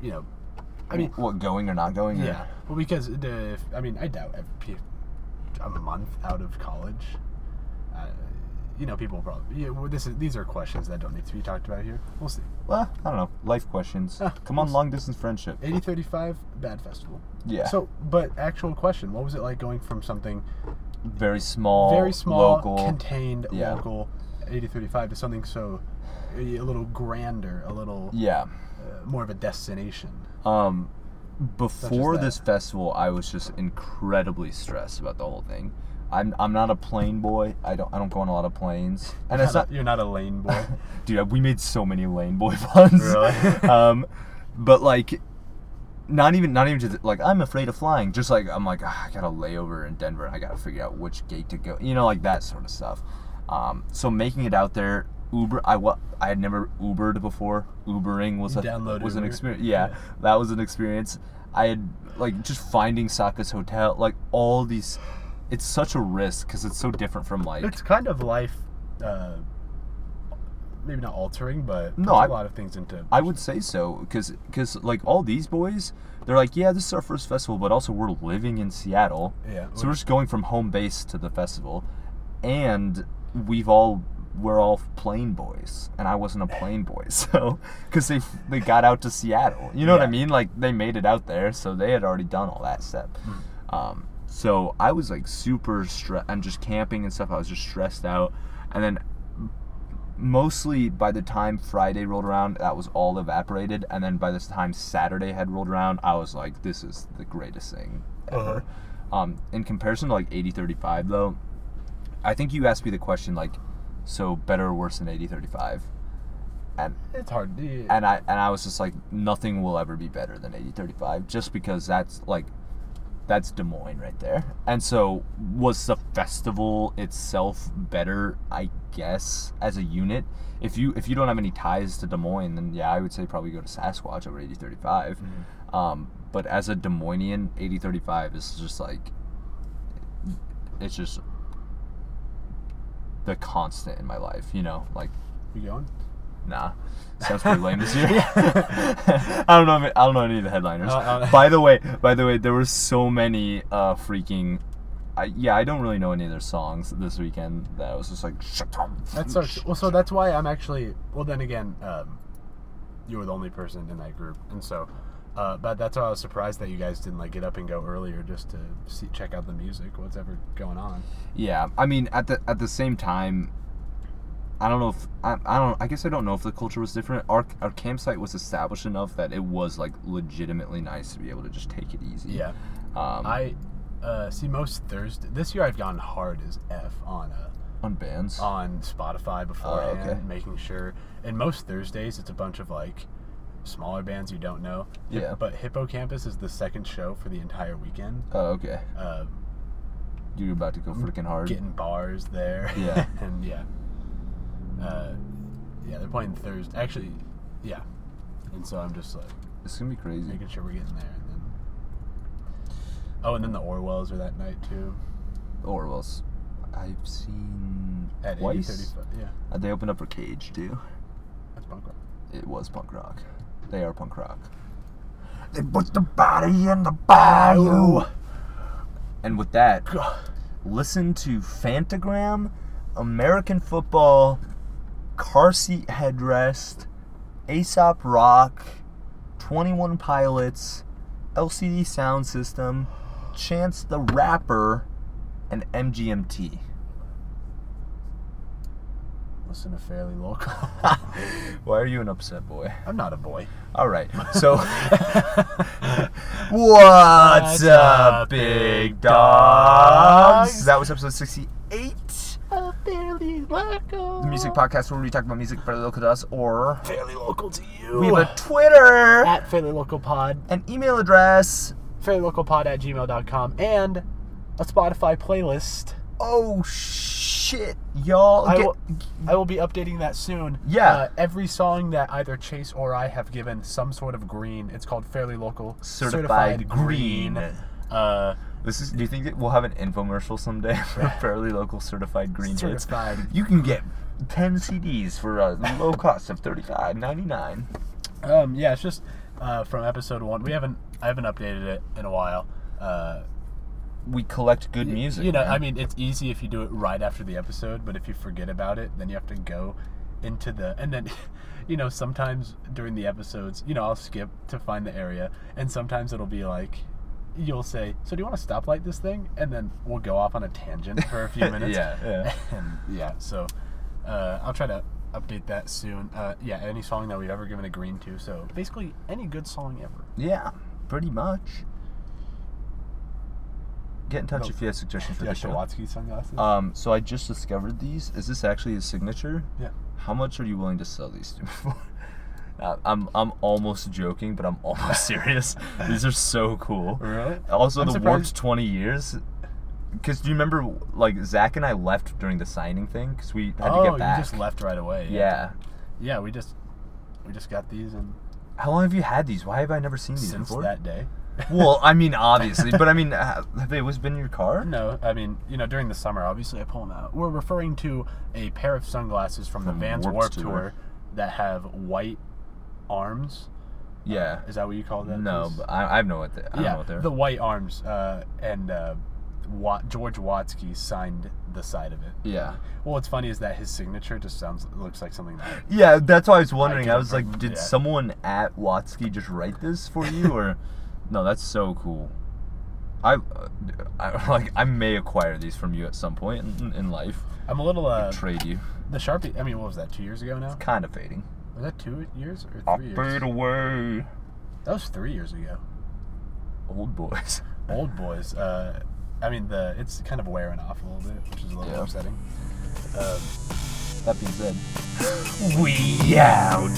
B: you know, I mean,
A: what going or not going? or-
B: yeah. Well, because the, I mean, I doubt if I'm a month out of college. Uh, you know, people probably. Yeah, well, this is these are questions that don't need to be talked about here. We'll see.
A: Well, I don't know. Life questions.
B: Ah,
A: Come on, long distance friendship.
B: 80/35 bad festival.
A: Yeah.
B: So, but actual question: What was it like going from something
A: very small,
B: very small,
A: local.
B: contained,
A: Yeah.
B: local, 80/35 to something so a little grander, a little
A: yeah.
B: uh, more of a destination?
A: Um, before this festival, I was just incredibly stressed about the whole thing. I'm I'm not a plane boy. I don't I don't go on a lot of planes, and it's
B: Not
A: not.
B: you're not a lane boy.
A: Dude, we made so many lane boy puns.
B: Really?
A: um, but like, not even not even just like I'm afraid of flying. Just like I'm like ah, I got a layover in Denver. I got to figure out which gate to go. You know, like that sort of stuff. Um, so making it out there, Uber. I wa- I had never Ubered before. Ubering was a
B: downloaded
A: was an experience. Yeah,
B: Yeah.
A: that was an experience. I had like just finding Saka's hotel, like all these. It's such a risk because it's so different from like.
B: it's kind of life, uh, maybe not altering, but
A: No, I-
B: a lot of things into.
A: I would say so because because like all these boys, they're like, yeah, this is our first festival, but also we're living in Seattle,
B: yeah.
A: so we're just going from home base to the festival, and we've all we're all plane boys, and I wasn't a plane boy, so because they they got out to Seattle, you know what I mean? Like they made it out there, so they had already done all that step.
B: Hmm.
A: Um, so I was like super stressed. I'm just camping and stuff. I was just stressed out, and then mostly by the time Friday rolled around, that was all evaporated. And then by the time Saturday had rolled around, I was like, this is the greatest thing ever. Um, in comparison to like 80/35, though, I think you asked me the question like, so better or worse than 80/35? And
B: It's hard.
A: and I and I was just like, nothing will ever be better than 80/35, just because that's like, that's Des Moines right there. And so, was the festival itself better? I guess as a unit. If you if you don't have any ties to Des Moines, then yeah, I would say probably go to Sasquatch over 80/35. Um, but as a Des Moinean, 80/35 is just like, it's just the constant in my life. You know, like
B: you going?
A: Nah, sounds pretty lame this year. I don't know. I don't know any of the headliners.
B: Uh, uh.
A: by the way, by the way, there were so many uh, freaking. I, yeah, I don't really know any of their songs this weekend. That I was just like, shut up.
B: That's so well. So that's why I'm actually. Well, then again, um, you were the only person in that group, and so. Uh, but that's why I was surprised that you guys didn't like get up and go earlier just to see, check out the music, what's ever going on.
A: Yeah, I mean, at the at the same time, I don't know if I, I don't. I guess I don't know if the culture was different. Our our campsite was established enough that it was like legitimately nice to be able to just take it easy.
B: Yeah,
A: Um,
B: I uh, see most Thursday. This year I've gone hard as f on uh,
A: on bands.
B: on Spotify beforehand,
A: Oh, okay.
B: making sure. And most Thursdays it's a bunch of like smaller bands you don't know.
A: Yeah.
B: But Hippo Campus is the second show for the entire weekend.
A: oh, okay.
B: Uh,
A: You're about to go freaking hard.
B: getting bars there.
A: Yeah.
B: and yeah. Uh, yeah, they're playing Thursday. Actually, yeah. And so I'm just like
A: It's gonna be crazy.
B: making sure we're getting there. And then, oh, and then the Orwells are that night too.
A: The Orwell's. I've seen
B: At
A: twice.
B: 80/35. Yeah,
A: Uh, they opened up for Cage too.
B: that's punk rock.
A: It was punk rock. They are punk rock. They put the body in the bayou. And with that, listen to Phantogram, American football, car seat headrest, Aesop Rock, 21 Pilots, LCD Sound System, Chance the Rapper, and MGMT.
B: Listen to Fairly Local.
A: Why are you an upset boy?
B: I'm not a boy.
A: All right. So, what's up, big dogs? That was episode 68.
B: Fairly Local.
A: The music podcast where we talk about music fairly local to us, or
B: Fairly Local to you.
A: we have a Twitter,
B: at Fairly Local Pod.
A: an email address,
B: fairlylocalpod at gmail.com, and a Spotify playlist.
A: Oh shit, y'all!
B: I
A: Get-
B: will, I will be updating that soon.
A: Yeah.
B: Uh, every song that either Chase or I have given some sort of green. It's called Fairly Local
A: Certified green.
B: Uh,
A: This is. Do you think that we'll have an infomercial someday for fairly local certified green hits?
B: Certified.
A: You can get ten CDs for a low cost of thirty five ninety nine.
B: um, yeah, it's just uh, from episode one. We haven't I haven't updated it in a while. Uh,
A: We collect good music.
B: you know,
A: man.
B: I mean, it's easy if you do it right after the episode, but if you forget about it, then you have to go into the and then. You know, sometimes during the episodes, you know, I'll skip to find the area, and sometimes it'll be like, you'll say, "So do you want to stoplight this thing?" And then we'll go off on a tangent for a few minutes.
A: Yeah, yeah.
B: and yeah. So uh, I'll try to update that soon. Uh, yeah, any song that we've ever given a green to. So basically, any good song ever.
A: Yeah, pretty much. Get in touch
B: No.
A: if you have suggestions for
B: Yeah,
A: the show.
B: Shawatsky sunglasses.
A: Um, so I just discovered these. Is this actually his signature?
B: yeah.
A: How much are you willing to sell these to me for? Uh, I'm I'm almost joking, but I'm almost serious. These are so cool.
B: Really?
A: Also,
B: I'm
A: the
B: surprised-
A: warped 20 years. Because do you remember, like Zach and I left during the signing thing because we had
B: oh,
A: to get back.
B: you just left right away.
A: yeah.
B: Yeah, we just we just got these and
A: How long have you had these? Why have I never seen these
B: since
A: before?
B: that day.
A: well, I mean, obviously, but I mean, ha- have they always been in your car?
B: No, I mean, you know, during the summer, obviously, I pull them out. We're referring to a pair of sunglasses from,
A: From
B: the Vans
A: Warped
B: Warp
A: Tour.
B: Tour. that have white arms.
A: Yeah.
B: Is that what you call them?
A: No, but I, I know what they. I don't know
B: yeah,
A: what they're.
B: the white arms, uh, and uh, Wat- George Watsky signed the side of it.
A: yeah.
B: Well, what's funny is that his signature just sounds looks like something that.
A: Yeah, that's why I was wondering. I,
B: can
A: was like, did
B: yeah.
A: someone at Watsky just write this for you, or no? That's so cool. I, uh, I like I may acquire these from you at some point in, in life.
B: I'm a little uh,
A: Trade you.
B: the sharpie. I mean, what was that? Two years ago now?
A: It's kind of fading.
B: Was that two years or three
A: fade
B: years?
A: away.
B: That was three years ago.
A: Old boys.
B: Old boys. Uh, I mean, the it's kind of wearing off a little bit, which is a little
A: Yeah.
B: upsetting. Um,
A: That being said, we out.